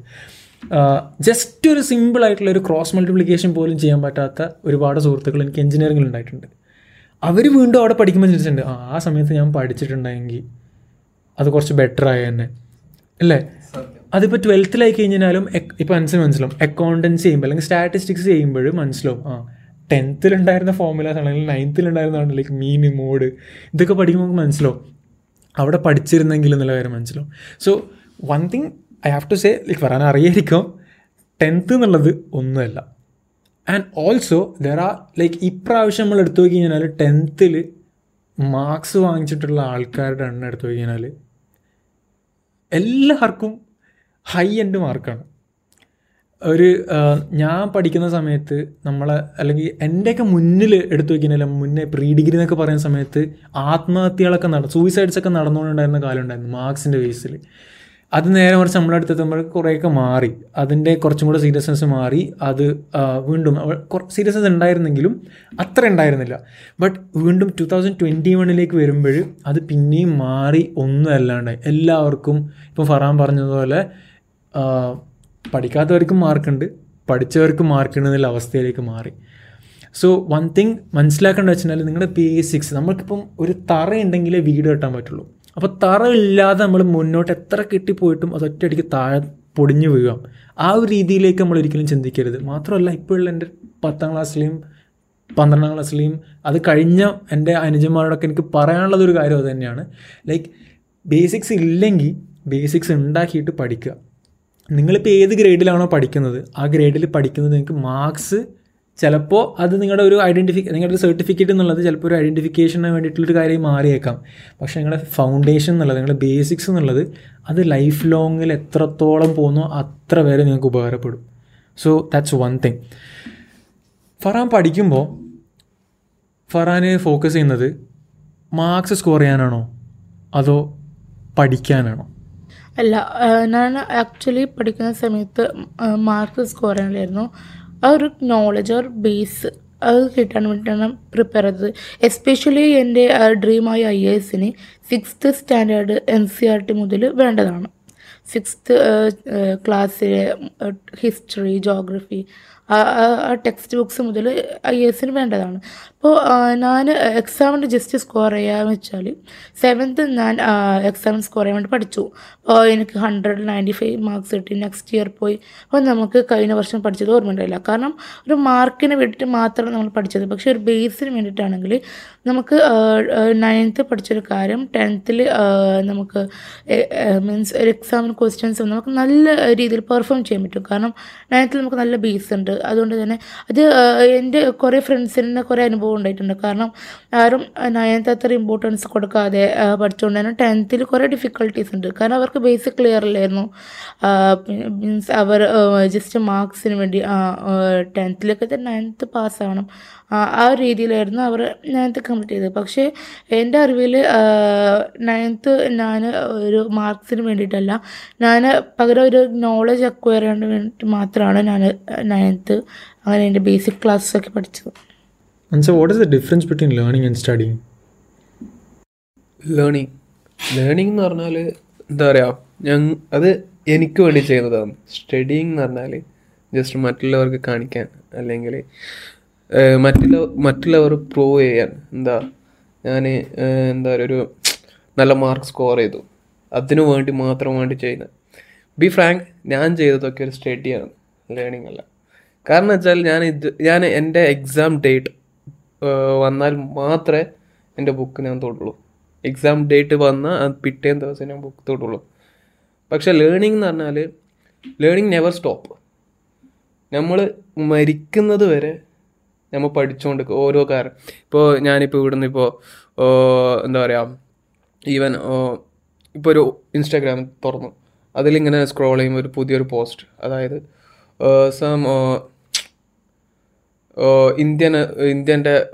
ജസ്റ്റ് ഒരു സിമ്പിൾ ആയിട്ടുള്ള ഒരു ക്രോസ് മൾട്ടിപ്ലിക്കേഷൻ പോലും ചെയ്യാൻ പറ്റാത്ത ഒരുപാട് സുഹൃത്തുക്കൾ എനിക്ക് എഞ്ചിനീയറിംഗിൽ ഉണ്ടായിട്ടുണ്ട്. അവർ വീണ്ടും അവിടെ പഠിക്കുമ്പോൾ ചിന്തിച്ചിട്ടുണ്ട് ആ ആ സമയത്ത് ഞാൻ പഠിച്ചിട്ടുണ്ടെങ്കിൽ അത് കുറച്ച് ബെറ്റർ ആയ തന്നെ. അല്ലേ? അതിപ്പോൾ ട്വൽത്തിലായി കഴിഞ്ഞാലും ഇപ്പോൾ മനസ്സിൽ മനസ്സിലാവും. അക്കൗണ്ടൻസ് ചെയ്യുമ്പോൾ അല്ലെങ്കിൽ സ്റ്റാറ്റിസ്റ്റിക്സ് ചെയ്യുമ്പോൾ മനസ്സിലാവും ആ. ടെൻത്തിലുണ്ടായിരുന്ന ഫോർമുലാസ് അല്ലെങ്കിൽ നയൻത്തിലുണ്ടായിരുന്നതാണ് ലൈക്ക് മീൻ മോഡ് ഇതൊക്കെ പഠിക്കുമ്പോൾ നമുക്ക് മനസ്സിലാവും. അവിടെ പഠിച്ചിരുന്നെങ്കിൽ എന്നുള്ള കാര്യം മനസ്സിലാവും. So one thing I have to say like പറയാൻ അറിയായിരിക്കും. ടെൻത്ത് എന്നുള്ളത് ഒന്നുമല്ല. And also there are like ഇപ്രാവശ്യം നമ്മൾ എടുത്തു നോക്കി കഴിഞ്ഞാൽ ടെൻത്തിൽ മാർക്സ് വാങ്ങിച്ചിട്ടുള്ള ആൾക്കാരുടെ എണ്ണം എടുത്തു കഴിഞ്ഞാൽ എല്ലാവർക്കും ഹൈ എൻഡ് മാർക്കാണ് ഒരു ഞാൻ പഠിക്കുന്ന സമയത്ത് നമ്മളെ അല്ലെങ്കിൽ എന്റെയൊക്കെ മുന്നിൽ എടുത്തു വയ്ക്കുന്നില്ല മുന്നേ പ്രീ ഡിഗ്രി എന്നൊക്കെ പറയുന്ന സമയത്ത് ആത്മഹത്യകളൊക്കെ നടന്നു സൂയിസൈഡ്സ് ഒക്കെ നടന്നുകൊണ്ടുണ്ടായിരുന്ന കാലം ഉണ്ടായിരുന്നു മാർക്സിന്റെ ബേസിൽ അത് നേരെ കുറച്ച് നമ്മുടെ അടുത്ത് എത്തുമ്പോൾ കുറേയൊക്കെ മാറി. അതിന്റെ കുറച്ചും കൂടെ സീരിയസ്നെസ് മാറി. അത് വീണ്ടും സീരിയസ്നെസ് ഉണ്ടായിരുന്നെങ്കിലും അത്ര ഉണ്ടായിരുന്നില്ല. ബട്ട് വീണ്ടും ടു തൗസൻഡ് ട്വന്റി വണ്ണിലേക്ക് വരുമ്പോൾ അത് പിന്നെയും മാറി ഒന്നും അല്ലാണ്ടായി എല്ലാവർക്കും ഇപ്പം ഫറാൻ പറഞ്ഞതുപോലെ പഠിക്കാത്തവർക്കും മാർക്കുണ്ട് പഠിച്ചവർക്കും മാർക്കുണ്ടെന്ന അവസ്ഥയിലേക്ക് മാറി. സോ വൺ തിങ് മനസ്സിലാക്കേണ്ടത് വെച്ചാൽ നിങ്ങളുടെ ബേസിക്സ് നമ്മൾക്കിപ്പം ഒരു തറ ഉണ്ടെങ്കിലേ വീട് കെട്ടാൻ പറ്റുള്ളൂ. അപ്പോൾ തറ ഇല്ലാതെ നമ്മൾ മുന്നോട്ട് എത്ര കെട്ടിപ്പോയിട്ടും അത് ഒറ്റയടിക്ക് താഴെ പൊടിഞ്ഞു വീഴാം. ആ ഒരു രീതിയിലേക്ക് നമ്മൾ ഒരിക്കലും ചിന്തിക്കരുത്. മാത്രമല്ല ഇപ്പോഴുള്ള എന്റെ പത്താം ക്ലാസ്സിലെയും പന്ത്രണ്ടാം ക്ലാസ്സിലെയും അത് കഴിഞ്ഞ എന്റെ അനുജന്മാരോടൊക്കെ എനിക്ക് പറയാനുള്ളത് ഒരു കാര്യം അത് തന്നെയാണ്. ലൈക്ക് ബേസിക്സ് ഇല്ലെങ്കിൽ ബേസിക്സ് ഉണ്ടാക്കിയിട്ട് പഠിക്കുക. നിങ്ങളിപ്പോൾ ഏത് ഗ്രേഡിലാണോ പഠിക്കുന്നത് ആ ഗ്രേഡിൽ പഠിക്കുന്നത് നിങ്ങൾക്ക് മാർക്സ് ചിലപ്പോൾ അത് നിങ്ങളുടെ ഒരു ഐഡന്റിഫി നിങ്ങളുടെ സർട്ടിഫിക്കറ്റ് എന്നുള്ളത് ചിലപ്പോൾ ഒരു ഐഡന്റിഫിക്കേഷന് വേണ്ടിയിട്ടുള്ളൊരു കാര്യം മാറിയേക്കാം. പക്ഷേ നിങ്ങളുടെ ഫൗണ്ടേഷൻ എന്നുള്ളത് നിങ്ങളുടെ ബേസിക്സ് എന്നുള്ളത് അത് ലൈഫ് ലോങ്ങിൽ എത്രത്തോളം പോകുന്നോ അത്ര വരെ നിങ്ങൾക്ക് ഉപകാരപ്പെടും. So that's one thing Farhan പഠിക്കുമ്പോൾ ഫറാന് ഫോക്കസ് ചെയ്യുന്നത് മാർക്സ് സ്കോർ ചെയ്യാനാണോ? അതോ പഠിക്കാനാണോ? അല്ല ഞാൻ ആക്ച്വലി പഠിക്കുന്ന സമയത്ത് മാർക്ക് സ്കോർ ചെയ്യാനായിരുന്നു. ആ ഒരു നോളജ് ഓർ ബേസ് അത് കിട്ടാൻ വേണ്ടിയിട്ടാണ് പ്രിപ്പയർ ചെയ്തത്. എസ്പെഷ്യലി എന്റെ ഡ്രീമായ ഐ എ എസിന് sixth standard N C R T മുതൽ വേണ്ടതാണ്. സിക്സ്ത്ത് ക്ലാസ്സിലെ ഹിസ്റ്ററി ജോഗ്രഫി ആ ടെക്സ്റ്റ് ബുക്സ് മുതൽ ഐ എസിന് വേണ്ടതാണ്. അപ്പോൾ ഞാൻ എക്സാമിന് ജസ്റ്റ് സ്കോർ ചെയ്യാന്ന് വെച്ചാൽ സെവൻത്ത് ഞാൻ എക്സാമിന് സ്കോർ ചെയ്യാൻ വേണ്ടി പഠിച്ചു. അപ്പോൾ എനിക്ക് ഹൺഡ്രഡ് നയന്റി ഫൈവ് മാർക്സ് കിട്ടി. നെക്സ്റ്റ് ഇയർ പോയി. അപ്പോൾ നമുക്ക് കഴിഞ്ഞ വർഷം പഠിച്ചത് ഓർമ്മയുണ്ടായില്ല കാരണം ഒരു മാർക്കിന് വേണ്ടിയിട്ട് മാത്രമാണ് നമ്മൾ പഠിച്ചത്. പക്ഷേ ഒരു ബേസിന് വേണ്ടിയിട്ടാണെങ്കിൽ നമുക്ക് നയൻത്ത് പഠിച്ചൊരു കാര്യം ടെൻത്തിൽ നമുക്ക് മീൻസ് ഒരു എക്സാമിന് ക്വസ്റ്റ്യൻസ് നമുക്ക് നല്ല രീതിയിൽ പെർഫോം ചെയ്യാൻ പറ്റും. കാരണം നയൻത്തിൽ നമുക്ക് നല്ല ബേസ് ഉണ്ട്. അതുകൊണ്ട് തന്നെ അത് എന്റെ കുറേ ഫ്രണ്ട്സിന് കുറേ അനുഭവം ഉണ്ടായിട്ടുണ്ട്. കാരണം ആരും നയൻത്ത് അത്ര ഇമ്പോർട്ടൻസ് കൊടുക്കാതെ പഠിച്ചുകൊണ്ട് തന്നെ ടെൻത്തിൽ കുറേ ഡിഫിക്കൽട്ടീസ് ഉണ്ട്. കാരണം അവർക്ക് ബേസിക് ക്ലിയർ അല്ലായിരുന്നു മീൻസ് അവർ ജസ്റ്റ് മാർക്സിന് വേണ്ടി ടെൻത്തിലൊക്കെ തന്നെ നയൻത്ത് പാസ്സാവണം ആ ഒരു രീതിയിലായിരുന്നു അവർ നയൻത്ത് കംപ്ലീറ്റ് ചെയ്തത്. പക്ഷേ എന്റെ അറിവിൽ നയൻത്ത് ഞാൻ ഒരു മാർക്സിന് വേണ്ടിയിട്ടല്ല. ഞാൻ പകരം ഒരു നോളജ് അക്വയർ ചെയ്യാൻ വേണ്ടിയിട്ട് മാത്രമാണ് ഞാൻ നയൻത്ത് അങ്ങനെ എന്റെ ബേസിക് ക്ലാസ്സൊക്കെ പഠിച്ചത്. പഠിച്ചു. So what is the difference between learning and studying learning learning എന്ന് പറഞ്ഞാൽ എന്താ പറയുക ഞാൻ അത് എനിക്ക് വേണ്ടി ചെയ്യുന്നതാണ്. സ്റ്റഡിങ് എന്ന് പറഞ്ഞാൽ ജസ്റ്റ് മറ്റുള്ളവർക്ക് കാണിക്കാൻ അല്ലെങ്കിൽ മറ്റുള്ള മറ്റുള്ളവർ പ്രൂവ് ചെയ്യാൻ. എന്താ ഞാൻ എന്താ പറയുക ഒരു നല്ല മാർക്ക് സ്കോർ ചെയ്തു. അതിനു വേണ്ടി മാത്രം വേണ്ടി ചെയ്യുന്നത്. ബി ഫ്രാങ്ക് ഞാൻ ചെയ്തതൊക്കെ ഒരു സ്റ്റഡിയാണ് ലേണിംഗ് അല്ല. കാരണം വെച്ചാൽ ഞാൻ ഇത് ഞാൻ എന്റെ എക്സാം ഡേറ്റ് വന്നാൽ മാത്രമേ എന്റെ ബുക്ക് ഞാൻ തൊടുള്ളൂ. എക്സാം ഡേറ്റ് വന്നാൽ അത് പിറ്റേന്ന് ദിവസം ഞാൻ ബുക്ക് തൊടുള്ളൂ. പക്ഷേ ലേണിംഗ് എന്ന് പറഞ്ഞാൽ ലേണിംഗ് നെവർ സ്റ്റോപ്പ് നമ്മൾ മരിക്കുന്നത് വരെ നമ്മൾ പഠിച്ചുകൊണ്ട് ഓരോ കാര്യം. ഇപ്പോൾ ഞാനിപ്പോൾ ഇവിടുന്ന് ഇപ്പോൾ എന്താ പറയുക ഈവൻ ഇപ്പോൾ ഒരു ഇൻസ്റ്റാഗ്രാം തുറന്നു. അതിലിങ്ങനെ സ്ക്രോൾ ചെയ്യുമ്പോൾ ഒരു പുതിയൊരു പോസ്റ്റ് അതായത് സം ഇന്ത്യൻ ഇന്ത്യന്റെ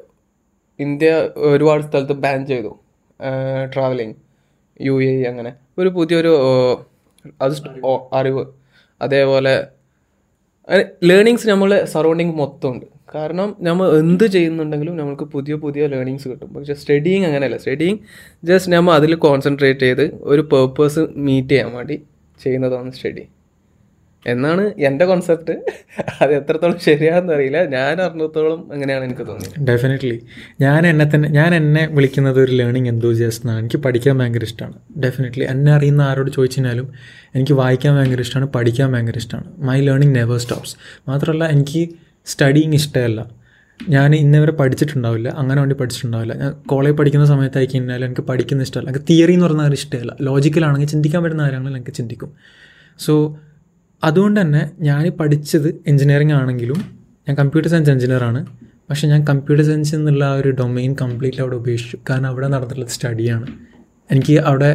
ഇന്ത്യ ഒരുപാട് സ്ഥലത്ത് ബാൻ ചെയ്തു. ട്രാവലിങ് യു എ അങ്ങനെ. ഒരു പുതിയൊരു അത് അറിവ്. അതേപോലെ ലേണിങ്സ് നമ്മൾ സറൗണ്ടിങ് മൊത്തം ഉണ്ട് കാരണം നമ്മൾ എന്ത് ചെയ്യുന്നുണ്ടെങ്കിലും നമുക്ക് പുതിയ പുതിയ ലേണിങ്സ് കിട്ടും. പക്ഷേ സ്റ്റഡിങ് അങ്ങനെയല്ല. സ്റ്റഡിങ് ജസ്റ്റ് നമ്മൾ അതിൽ കോൺസെൻട്രേറ്റ് ചെയ്ത് ഒരു പേർപ്പസ് മീറ്റ് ചെയ്യാൻ വേണ്ടി ചെയ്യുന്നതാണ് സ്റ്റഡി എന്നാണ് എന്റെ കോൺസെപ്റ്റ് അത് എത്രത്തോളം ശരിയാണെന്ന് അറിയില്ല. ഞാൻ അറിഞ്ഞത്തോളം അങ്ങനെയാണ് എനിക്ക് തോന്നിയത്. ഡെഫിനറ്റ്ലി ഞാൻ എന്നെ തന്നെ ഞാൻ എന്നെ വിളിക്കുന്നത് ഒരു ലേണിംഗ് എന്തോസിയസ്റ്റ് എന്നാണ്. എനിക്ക് പഠിക്കാൻ ഭയങ്കര ഇഷ്ടമാണ്. ഡെഫിനറ്റ്ലി എന്നെ അറിയുന്ന ആരോട് ചോദിച്ചാലും എനിക്ക് വായിക്കാൻ ഭയങ്കര ഇഷ്ടമാണ് പഠിക്കാൻ ഭയങ്കര ഇഷ്ടമാണ്. മൈ ലേണിംഗ് നെവർ സ്റ്റോപ്സ് മാത്രമല്ല എനിക്ക് സ്റ്റഡിങ് ഇഷ്ടമല്ല. ഞാൻ ഇന്നവരെ പഠിച്ചിട്ടുണ്ടാവില്ല. അങ്ങനെ വേണ്ടി പഠിച്ചിട്ടുണ്ടാവില്ല. ഞാൻ കോളേജ് പഠിക്കുന്ന സമയത്തായി കഴിഞ്ഞാൽ എനിക്ക് പഠിക്കുന്ന ഇഷ്ടമല്ല. എനിക്ക് തിയറി എന്ന് പറഞ്ഞാൽ ഇഷ്ടമല്ല. ലോജിക്കലാണെങ്കിൽ ചിന്തിക്കാൻ പറ്റുന്ന കാര്യങ്ങൾ എനിക്ക് ചിന്തിക്കും. സോ അതുകൊണ്ട് തന്നെ ഞാൻ പഠിച്ചത് എഞ്ചിനീയറിംഗ് ആണെങ്കിലും ഞാൻ കമ്പ്യൂട്ടർ സയൻസ് എഞ്ചിനീയറാണ് പക്ഷേ ഞാൻ കമ്പ്യൂട്ടർ സയൻസ് എന്നുള്ള ആ ഒരു ഡൊമെയിൻ കംപ്ലീറ്റ്ലി അവിടെ ഉപേക്ഷിച്ചു. കാരണം അവിടെ നടന്നിട്ടുള്ളത് സ്റ്റഡിയാണ് എനിക്ക് അവിടെ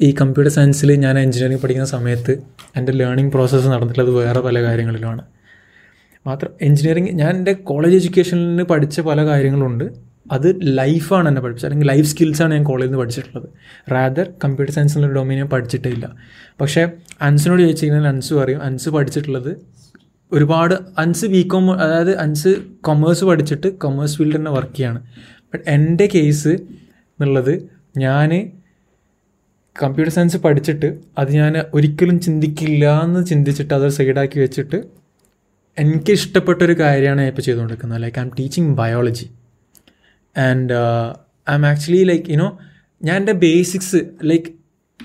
ഈ കമ്പ്യൂട്ടർ സയൻസിൽ ഞാൻ എഞ്ചിനീയറിംഗ് പഠിക്കുന്ന സമയത്ത് എന്റെ ലേണിംഗ് പ്രോസസ്സ് നടന്നിട്ടുള്ളത് വേറെ പല കാര്യങ്ങളിലുമാണ്. മാത്രം എഞ്ചിനീയറിംഗ് ഞാൻ എന്റെ കോളേജ് എഡ്യൂക്കേഷനിൽ പഠിച്ച പല കാര്യങ്ങളുണ്ട്. അത് ലൈഫാണ് എന്നെ പഠിപ്പിച്ചത്. അല്ലെങ്കിൽ ലൈഫ് സ്കിൽസാണ് ഞാൻ കോളേജിൽ നിന്ന് പഠിച്ചിട്ടുള്ളത്. റാദർ കമ്പ്യൂട്ടർ സയൻസ് എന്നുള്ള ഡൊമൈൻ ഞാൻ പഠിച്ചിട്ടേ ഇല്ല പക്ഷേ അൻസിനോട് ചോദിച്ചു കഴിഞ്ഞാൽ അൻസ് പറയും അൻസ് പഠിച്ചിട്ടുള്ളത് ഒരുപാട് അൻസ് ബി കോം അതായത് അൻസ് കൊമേഴ്സ് പഠിച്ചിട്ട് കൊമേഴ്സ് ഫീൽഡിൽ തന്നെ വർക്ക് ചെയ്യാണ്. ബട്ട് എന്റെ കേസ് എന്നുള്ളത് ഞാൻ കമ്പ്യൂട്ടർ സയൻസ് പഠിച്ചിട്ട് അത് ഞാൻ ഒരിക്കലും ചിന്തിക്കില്ല എന്ന് ചിന്തിച്ചിട്ട് അത് സൈഡാക്കി വെച്ചിട്ട് എനിക്ക് ഇഷ്ടപ്പെട്ട ഒരു കാര്യമാണ് ഞാൻ ഇപ്പോൾ ചെയ്തുകൊണ്ടിരിക്കുന്നത്. Like I'm teaching biology and I'm actually like you know ഞാൻ എന്റെ ബേസിക്സ് ലൈക്ക്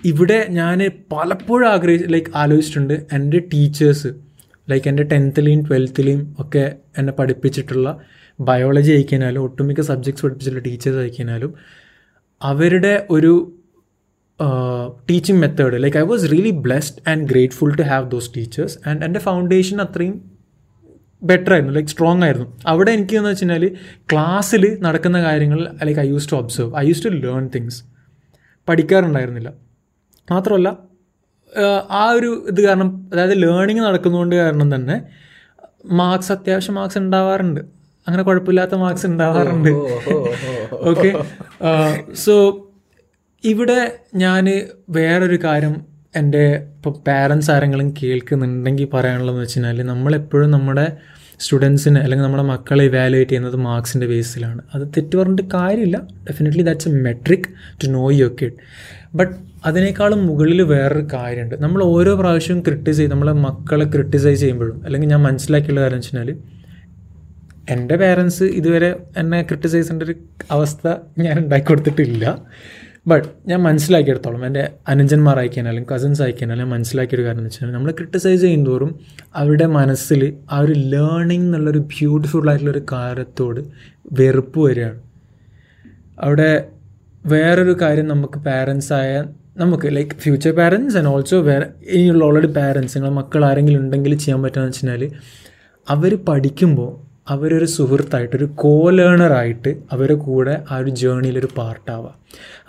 ഇവിടെ ഞാൻ പലപ്പോഴും ആഗ്രഹിച്ച് ലൈക്ക് ആലോചിച്ചിട്ടുണ്ട് എന്റെ ടീച്ചേഴ്സ് ലൈക്ക് എന്റെ ടെൻത്തിലെയും ട്വൽത്തിലെയും ഒക്കെ എന്നെ പഠിപ്പിച്ചിട്ടുള്ള ബയോളജി അയക്കാനാലും ഒട്ടുമിക്ക സബ്ജക്ട്സ് പഠിപ്പിച്ചിട്ടുള്ള ടീച്ചേഴ്സ് അയക്കാനാലും അവരുടെ ഒരു teaching method like I was really blessed and grateful to have those teachers and എന്റെ ഫൗണ്ടേഷൻ അത്രയും ബെറ്റർ ആയിരുന്നു ലൈക്ക് സ്ട്രോങ് ആയിരുന്നു. അവിടെ എനിക്ക് എന്ന് വെച്ച് കഴിഞ്ഞാൽ ക്ലാസ്സിൽ നടക്കുന്ന കാര്യങ്ങൾ like I use to observe I use to learn things പഠിക്കാറുണ്ടായിരുന്നില്ല. മാത്രമല്ല ആ ഒരു ഇത് കാരണം അതായത് ലേണിങ് നടക്കുന്നതുകൊണ്ട് കാരണം തന്നെ മാർക്സ് അത്യാവശ്യം മാർക്സ് ഉണ്ടാവാറുണ്ട് അങ്ങനെ കുഴപ്പമില്ലാത്ത മാർക്സ് ഉണ്ടാവാറുണ്ട് ഓക്കെ സോ ഇവിടെ ഞാൻ വേറൊരു കാര്യം എന്റെ ഇപ്പോൾ പാരൻസ് ആരെങ്കിലും കേൾക്കുന്നുണ്ടെങ്കിൽ പറയാനുള്ളതെന്ന് വെച്ച് കഴിഞ്ഞാൽ നമ്മളെപ്പോഴും നമ്മുടെ സ്റ്റുഡൻസിനെ അല്ലെങ്കിൽ നമ്മുടെ മക്കളെ ഇവാലുവേറ്റ് ചെയ്യുന്നത് മാർക്സിന്റെ ബേസിലാണ് അത് തെറ്റ് പറഞ്ഞിട്ട് കാര്യമില്ല. Definitely that's a metric to know your kid but അതിനേക്കാളും മുകളിൽ വേറൊരു കാര്യമുണ്ട്. നമ്മൾ ഓരോ പ്രാവശ്യവും ക്രിട്ടിസൈസ് ചെയ്ത് നമ്മളെ മക്കളെ ക്രിട്ടിസൈസ് ചെയ്യുമ്പോഴും അല്ലെങ്കിൽ ഞാൻ മനസ്സിലാക്കിയുള്ള കാര്യം വെച്ച് കഴിഞ്ഞാൽ എന്റെ പേരൻസ് ഇതുവരെ എന്നെ ക്രിട്ടിസൈസ് ചെയ്യേണ്ട ഒരു അവസ്ഥ ഞാൻ ഉണ്ടാക്കി കൊടുത്തിട്ടില്ല. ബട്ട് ഞാൻ മനസ്സിലാക്കിയെടുത്തോളം എന്റെ അനുജന്മാർ അല്ലെങ്കിൽ കസിൻസ് അയക്കാൻ ഞാൻ മനസ്സിലാക്കിയൊരു കാര്യം എന്ന് വെച്ചാൽ നമ്മൾ ക്രിട്ടിസൈസ് ചെയ്യുന്നതോറും അവരുടെ മനസ്സിൽ ആ ഒരു ലേണിംഗ് എന്നുള്ളൊരു ബ്യൂട്ടിഫുൾ ആയിട്ടുള്ളൊരു കാര്യത്തോട് വെറുപ്പ് വരികയാണ്. അവിടെ വേറൊരു കാര്യം നമുക്ക് പാരൻസ് ആയ നമുക്ക് like future parents and also വേറെ ഇനിയുള്ള ഓൾറെഡി പാരൻസ് നിങ്ങളുടെ മക്കൾ ആരെങ്കിലും ഉണ്ടെങ്കിൽ ചെയ്യാൻ പറ്റുകയെന്ന് വെച്ചാൽ അവർ പഠിക്കുമ്പോൾ അവരൊരു സുഹൃത്തായിട്ട് ഒരു കോ ലേണറായിട്ട് അവരുടെ കൂടെ ആ ഒരു ജേണിയിലൊരു പാർട്ടാവുക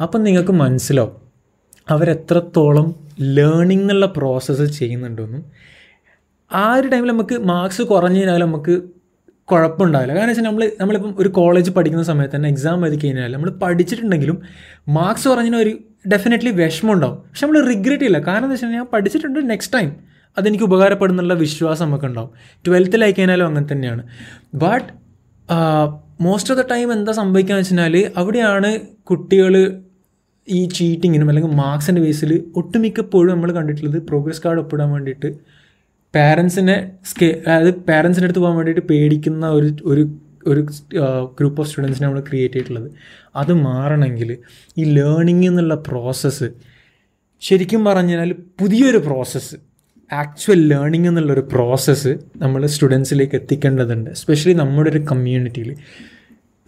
അപ്പം നിങ്ങൾക്ക് മനസ്സിലാവും അവരെത്രത്തോളം ലേണിംഗ് എന്നുള്ള പ്രോസസ്സ് ചെയ്യുന്നുണ്ടെന്നും ആ ഒരു ടൈമിൽ നമുക്ക് മാർക്സ് കുറഞ്ഞു കഴിഞ്ഞാൽ നമുക്ക് കുഴപ്പമുണ്ടാവില്ല. കാരണം വെച്ചാൽ നമ്മൾ നമ്മളിപ്പം ഒരു കോളേജ് പഠിക്കുന്ന സമയത്ത് തന്നെ എക്സാം എഴുതി കഴിഞ്ഞാൽ നമ്മൾ പഠിച്ചിട്ടുണ്ടെങ്കിലും മാർക്സ് കുറഞ്ഞതിന് ഒരു ഡെഫിനറ്റ്ലി വിഷമം ഉണ്ടാവും പക്ഷെ നമ്മൾ റിഗ്രറ്റ് ചെയ്യില്ല. കാരണം എന്താ ഞാൻ പഠിച്ചിട്ടുണ്ട് നെക്സ്റ്റ് ടൈം അതെനിക്ക് ഉപകാരപ്പെടുന്നുള്ള വിശ്വാസം നമുക്ക് ഉണ്ടാവും. ട്വൽത്തിലായി കഴിഞ്ഞാലും അങ്ങനെ തന്നെയാണ്. But most of the time എന്താ സംഭവിക്കുക എന്ന് വെച്ചാൽ അവിടെയാണ് കുട്ടികൾ ഈ ചീറ്റിങ്ങിനും അല്ലെങ്കിൽ മാർക്സിന്റെ ബേസിൽ ഒട്ടുമിക്കപ്പോഴും നമ്മൾ കണ്ടിട്ടുള്ളത് പ്രോഗ്രസ് കാർഡ് ഒപ്പിടാൻ വേണ്ടിയിട്ട് പാരൻസിനെ സ്കേ അതായത് പാരൻസിന്റെ അടുത്ത് പോകാൻ വേണ്ടിയിട്ട് പേടിക്കുന്ന ഒരു ഒരു ഒരു ഗ്രൂപ്പ് ഓഫ് സ്റ്റുഡൻസിനെ നമ്മൾ ക്രിയേറ്റ് ചെയ്തിട്ടുള്ളത്. അത് മാറണമെങ്കിൽ ഈ ലേണിംഗ് എന്നുള്ള പ്രോസസ്സ് ശരിക്കും പറഞ്ഞു കഴിഞ്ഞാൽ പുതിയൊരു പ്രോസസ്സ് ആക്ച്വൽ ലേണിംഗ് എന്നുള്ളൊരു പ്രോസസ്സ് നമ്മൾ സ്റ്റുഡൻസിലേക്ക് എത്തിക്കേണ്ടതുണ്ട്. എസ്പെഷ്യലി നമ്മുടെ ഒരു കമ്മ്യൂണിറ്റിയിൽ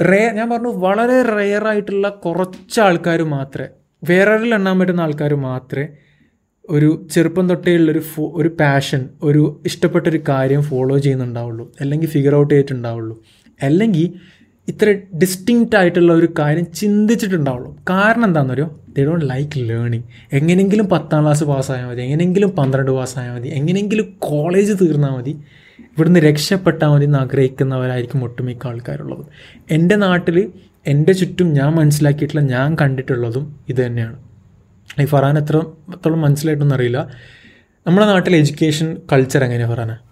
റേ ഞാൻ പറഞ്ഞു വളരെ റെയർ ആയിട്ടുള്ള കുറച്ച് ആൾക്കാർ മാത്രമേ വേറെറിൽ എണ്ണാൻ പറ്റുന്ന ആൾക്കാർ മാത്രമേ ഒരു ചെറുപ്പം തൊട്ടേ ഉള്ളൊരു ഫോ ഒരു പാഷൻ ഒരു ഇഷ്ടപ്പെട്ടൊരു കാര്യം ഫോളോ ചെയ്യുന്നുണ്ടാവുള്ളൂ. അല്ലെങ്കിൽ ഫിഗർ ഔട്ട് ചെയ്തിട്ടുണ്ടാവുള്ളൂ. അല്ലെങ്കിൽ ഇത്ര ഡിസ്റ്റിങ്റ്റ് ആയിട്ടുള്ള ഒരു കാര്യം ചിന്തിച്ചിട്ടുണ്ടാവുള്ളൂ. കാരണം എന്താണെന്ന് അറിയോ ദേ ഡോണ്ട് ലൈക്ക് ലേണിംഗ് എങ്ങനെയെങ്കിലും പത്താം ക്ലാസ് പാസ്സായാൽ മതി എങ്ങനെയെങ്കിലും പന്ത്രണ്ട് പാസ്സായാൽ മതി എങ്ങനെയെങ്കിലും കോളേജ് തീർന്നാൽ മതി ഇവിടുന്ന് രക്ഷപ്പെട്ടാൽ മതി എന്ന് ആഗ്രഹിക്കുന്നവരായിരിക്കും ഒട്ടുമിക്ക ആൾക്കാരുള്ളത്. എന്റെ നാട്ടിൽ എന്റെ ചുറ്റും ഞാൻ മനസ്സിലാക്കിയിട്ടുള്ള ഞാൻ കണ്ടിട്ടുള്ളതും ഇത് തന്നെയാണ്. ഈ ഫറാൻ എത്ര എത്രത്തോളം മനസ്സിലായിട്ടൊന്നും അറിയില്ല. നമ്മുടെ നാട്ടിൽ എഡ്യൂക്കേഷൻ കൾച്ചർ എങ്ങനെയാണ്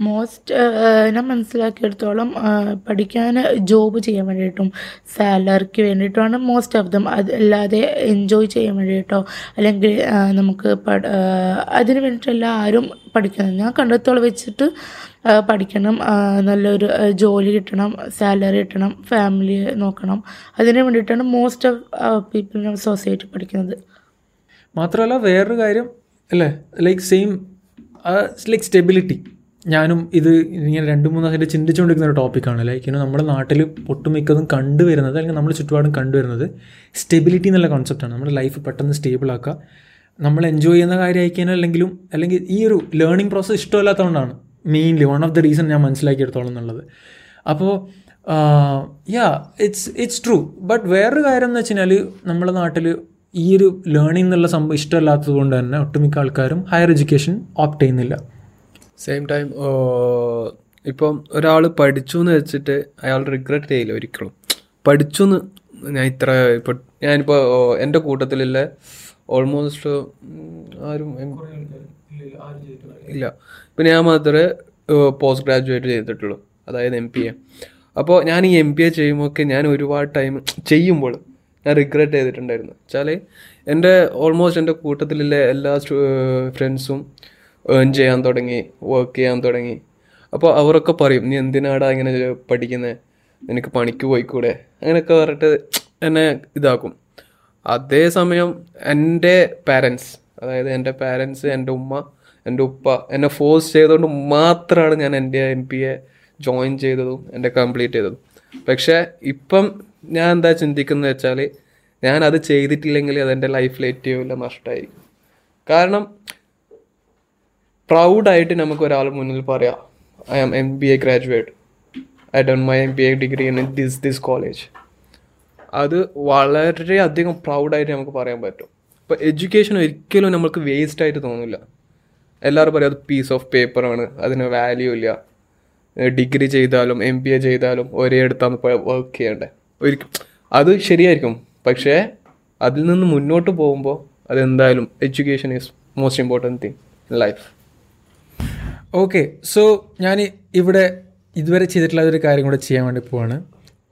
മോസ്റ്റ് ഞാൻ മനസ്സിലാക്കിയെടുത്തോളം പഠിക്കാൻ ജോബ് ചെയ്യാൻ വേണ്ടിയിട്ടും സാലറിക്ക് വേണ്ടിയിട്ടുമാണ് മോസ്റ്റ് ഓഫ് ദം അത് അല്ലാതെ എൻജോയ് ചെയ്യാൻ വേണ്ടിയിട്ടോ അല്ലെങ്കിൽ നമുക്ക് പഠ- അതിന് വേണ്ടിയിട്ടല്ല ആരും പഠിക്കുന്നത്. ഞാൻ കണ്ടെത്തോളം വെച്ചിട്ട് പഠിക്കണം നല്ലൊരു ജോലി കിട്ടണം സാലറി കിട്ടണം ഫാമിലി നോക്കണം. അതിന് വേണ്ടിയിട്ടാണ് മോസ്റ്റ് ഓഫ് പീപ്പിൾ സൊസൈറ്റി പഠിക്കുന്നത്. മാത്രമല്ല വേറൊരു കാര്യം അല്ലേ? ലൈക്ക് സെയിം ലൈക്ക് സ്റ്റെബിലിറ്റി ഞാനും ഇത് ഇങ്ങനെ രണ്ട് മൂന്ന് ദിവസമായിട്ട് ചിന്തിച്ചുകൊണ്ടിരിക്കുന്ന ഒരു ടോപ്പിക്കാണ് ലൈക്ക് ഇങ്ങനെ നമ്മുടെ നാട്ടിൽ ഒട്ടുമിക്കതും കണ്ടുവരുന്നത് അല്ലെങ്കിൽ നമ്മുടെ ചുറ്റുപാടും കണ്ടുവരുന്നത് സ്റ്റെബിലിറ്റി എന്നുള്ള കോൺസെപ്റ്റാണ് നമ്മുടെ ലൈഫ് പെട്ടെന്ന് സ്റ്റേബിളാക്കുക നമ്മൾ എൻജോയ് ചെയ്യുന്ന കാര്യം അയക്കാനോ അല്ലെങ്കിലും അല്ലെങ്കിൽ ഈ ഒരു learning process ഇഷ്ടമില്ലാത്തതുകൊണ്ടാണ് mainly one of the reason ഞാൻ മനസ്സിലാക്കിയെടുത്തോളം എന്നുള്ളത്. അപ്പോൾ yeah it's it's true but വേറൊരു കാര്യം എന്ന് വെച്ചാൽ നമ്മുടെ നാട്ടിൽ ഈ ഒരു ലേണിംഗ് എന്നുള്ള സംഭവം ഇഷ്ടമല്ലാത്തത് കൊണ്ട് തന്നെ ഒട്ടുമിക്ക ആൾക്കാരും ഹയർ എഡ്യൂക്കേഷൻ ഓപ്റ്റ് ചെയ്യുന്നില്ല. സെയിം ടൈം ഇപ്പം ഒരാൾ പഠിച്ചു എന്ന് വെച്ചിട്ട് അയാൾ റിഗ്രറ്റ് ചെയ്യില്ല ഒരിക്കലും. പഠിച്ചു എന്ന് ഞാൻ ഇത്ര ഇപ്പം ഞാനിപ്പോൾ എന്റെ കൂട്ടത്തിലുള്ള ഓൾമോസ്റ്റ് ആരും ഇല്ല ഇപ്പം ഞാൻ മാത്രമേ പോസ്റ്റ് ഗ്രാജുവേറ്റ് ചെയ്തിട്ടുള്ളൂ. അതായത് എം പി എ അപ്പോൾ ഞാൻ ഈ എം പി എ ചെയ്യുമ്പോൾ ഒക്കെ ഞാൻ ഒരുപാട് ടൈം ചെയ്യുമ്പോൾ ഞാൻ റിഗ്രറ്റ് ചെയ്തിട്ടുണ്ടായിരുന്നു. വെച്ചാൽ എന്റെ ഓൾമോസ്റ്റ് എന്റെ കൂട്ടത്തിലുള്ള എല്ലാ ഫ്രണ്ട്സും ഏൺ ചെയ്യാൻ തുടങ്ങി വർക്ക് ചെയ്യാൻ തുടങ്ങി. അപ്പോൾ അവരൊക്കെ പറയും നീ എന്തിനാടാ ഇങ്ങനെ പഠിക്കുന്നത് നിനക്ക് പണിക്ക് പോയിക്കൂടെ? അങ്ങനെയൊക്കെ പറഞ്ഞിട്ട് എന്നെ ഇതാക്കും. അതേസമയം എന്റെ പാരൻസ് അതായത് എന്റെ പാരൻസ് എന്റെ ഉമ്മ എന്റെ ഉപ്പ എന്നെ ഫോഴ്സ് ചെയ്തുകൊണ്ട് മാത്രമാണ് ഞാൻ എന്റെ എം പി എ ജോയിൻ ചെയ്തതും എന്റെ കംപ്ലീറ്റ് ചെയ്തതും. പക്ഷേ ഇപ്പം ഞാൻ എന്താ ചിന്തിക്കുന്നത് വെച്ചാൽ ഞാൻ അത് ചെയ്തിട്ടില്ലെങ്കിൽ അതെന്റെ ലൈഫിൽ ഏറ്റവും വലിയ നഷ്ടമായിരിക്കും കാരണം പ്രൗഡായിട്ട് നമുക്ക് ഒരാൾ മുന്നിൽ പറയാം I am M B A graduate I done my M B A degree in this this college അത് വളരെയധികം പ്രൗഡായിട്ട് നമുക്ക് പറയാൻ പറ്റും. ഇപ്പോൾ എഡ്യൂക്കേഷൻ ഒരിക്കലും നമുക്ക് വേസ്റ്റ് ആയിട്ട് തോന്നില്ല എല്ലാവരും പറയും അത് പീസ് ഓഫ് പേപ്പറാണ് അതിന് വാല്യൂ ഇല്ല. ഡിഗ്രി ചെയ്താലും എം ബി എ ചെയ്താലും ഒരേ അടുത്താണ് വർക്ക് ചെയ്യേണ്ടത് ഒരിക്കലും. അത് ശരിയായിരിക്കും. പക്ഷേ അതിൽ നിന്ന് മുന്നോട്ട് പോകുമ്പോൾ അതെന്തായാലും education is most important thing life okay so ഞാൻ ഇവിടെ ഇതുവരെ ചെയ്തിട്ടുള്ള ഒരു കാര്യം കൂടെ ചെയ്യാൻ വേണ്ടി പോവാണ്.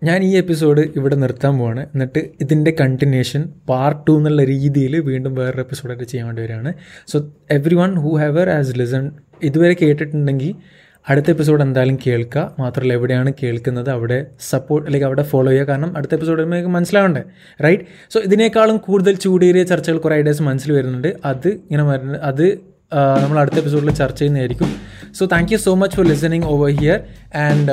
ഞാൻ ഈ എപ്പിസോഡ് ഇവിടെ നിർത്താൻ പോവാണ്. എന്നിട്ട് ഇതിന്റെ കണ്ടിന്യൂഷൻ പാർട്ട് ടു എന്നുള്ള രീതിയിൽ വീണ്ടും വേറൊരു എപ്പിസോഡായിട്ട് ചെയ്യാൻ വേണ്ടി വരികയാണ്. So everyone who hour as listen ഇതുവരെ കേട്ടിട്ടുണ്ടെങ്കിൽ അടുത്ത എപ്പിസോഡ് എന്തായാലും കേൾക്കുക. മാത്രമല്ല എവിടെയാണ് കേൾക്കുന്നത് അവിടെ സപ്പോർട്ട് അല്ലെങ്കിൽ അവിടെ ഫോളോ ചെയ്യുക. കാരണം അടുത്ത എപ്പിസോഡ് നമുക്ക് മനസ്സിലാവണ്ടേ? റൈറ്റ് സോ ഇതിനേക്കാളും കൂടുതൽ ചൂടേറിയ ചർച്ചകൾ കുറേ ഐഡിയാസ് മനസ്സിൽ വരുന്നുണ്ട്. അത് ഇങ്ങനെ വരുന്നത് അത് നമ്മൾ അടുത്ത എപ്പിസോഡിൽ ചർച്ച ചെയ്യുന്നതായിരിക്കും. So thank you so much for listening over here and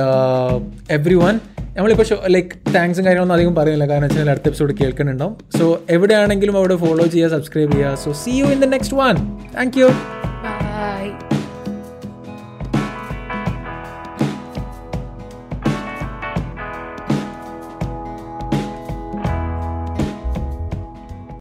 everyone നമ്മളിപ്പോൾ ലൈക്ക് താങ്ക്സും കാര്യങ്ങളൊന്നും അധികം പറയുന്നില്ല. കാരണം വെച്ചാൽ അടുത്ത എപ്പിസോഡ് കേൾക്കുന്നുണ്ടാവും. സോ എവിടെയാണെങ്കിലും അവിടെ ഫോളോ ചെയ്യുക സബ്സ്ക്രൈബ് ചെയ്യുക. So see you in the next one thank you bye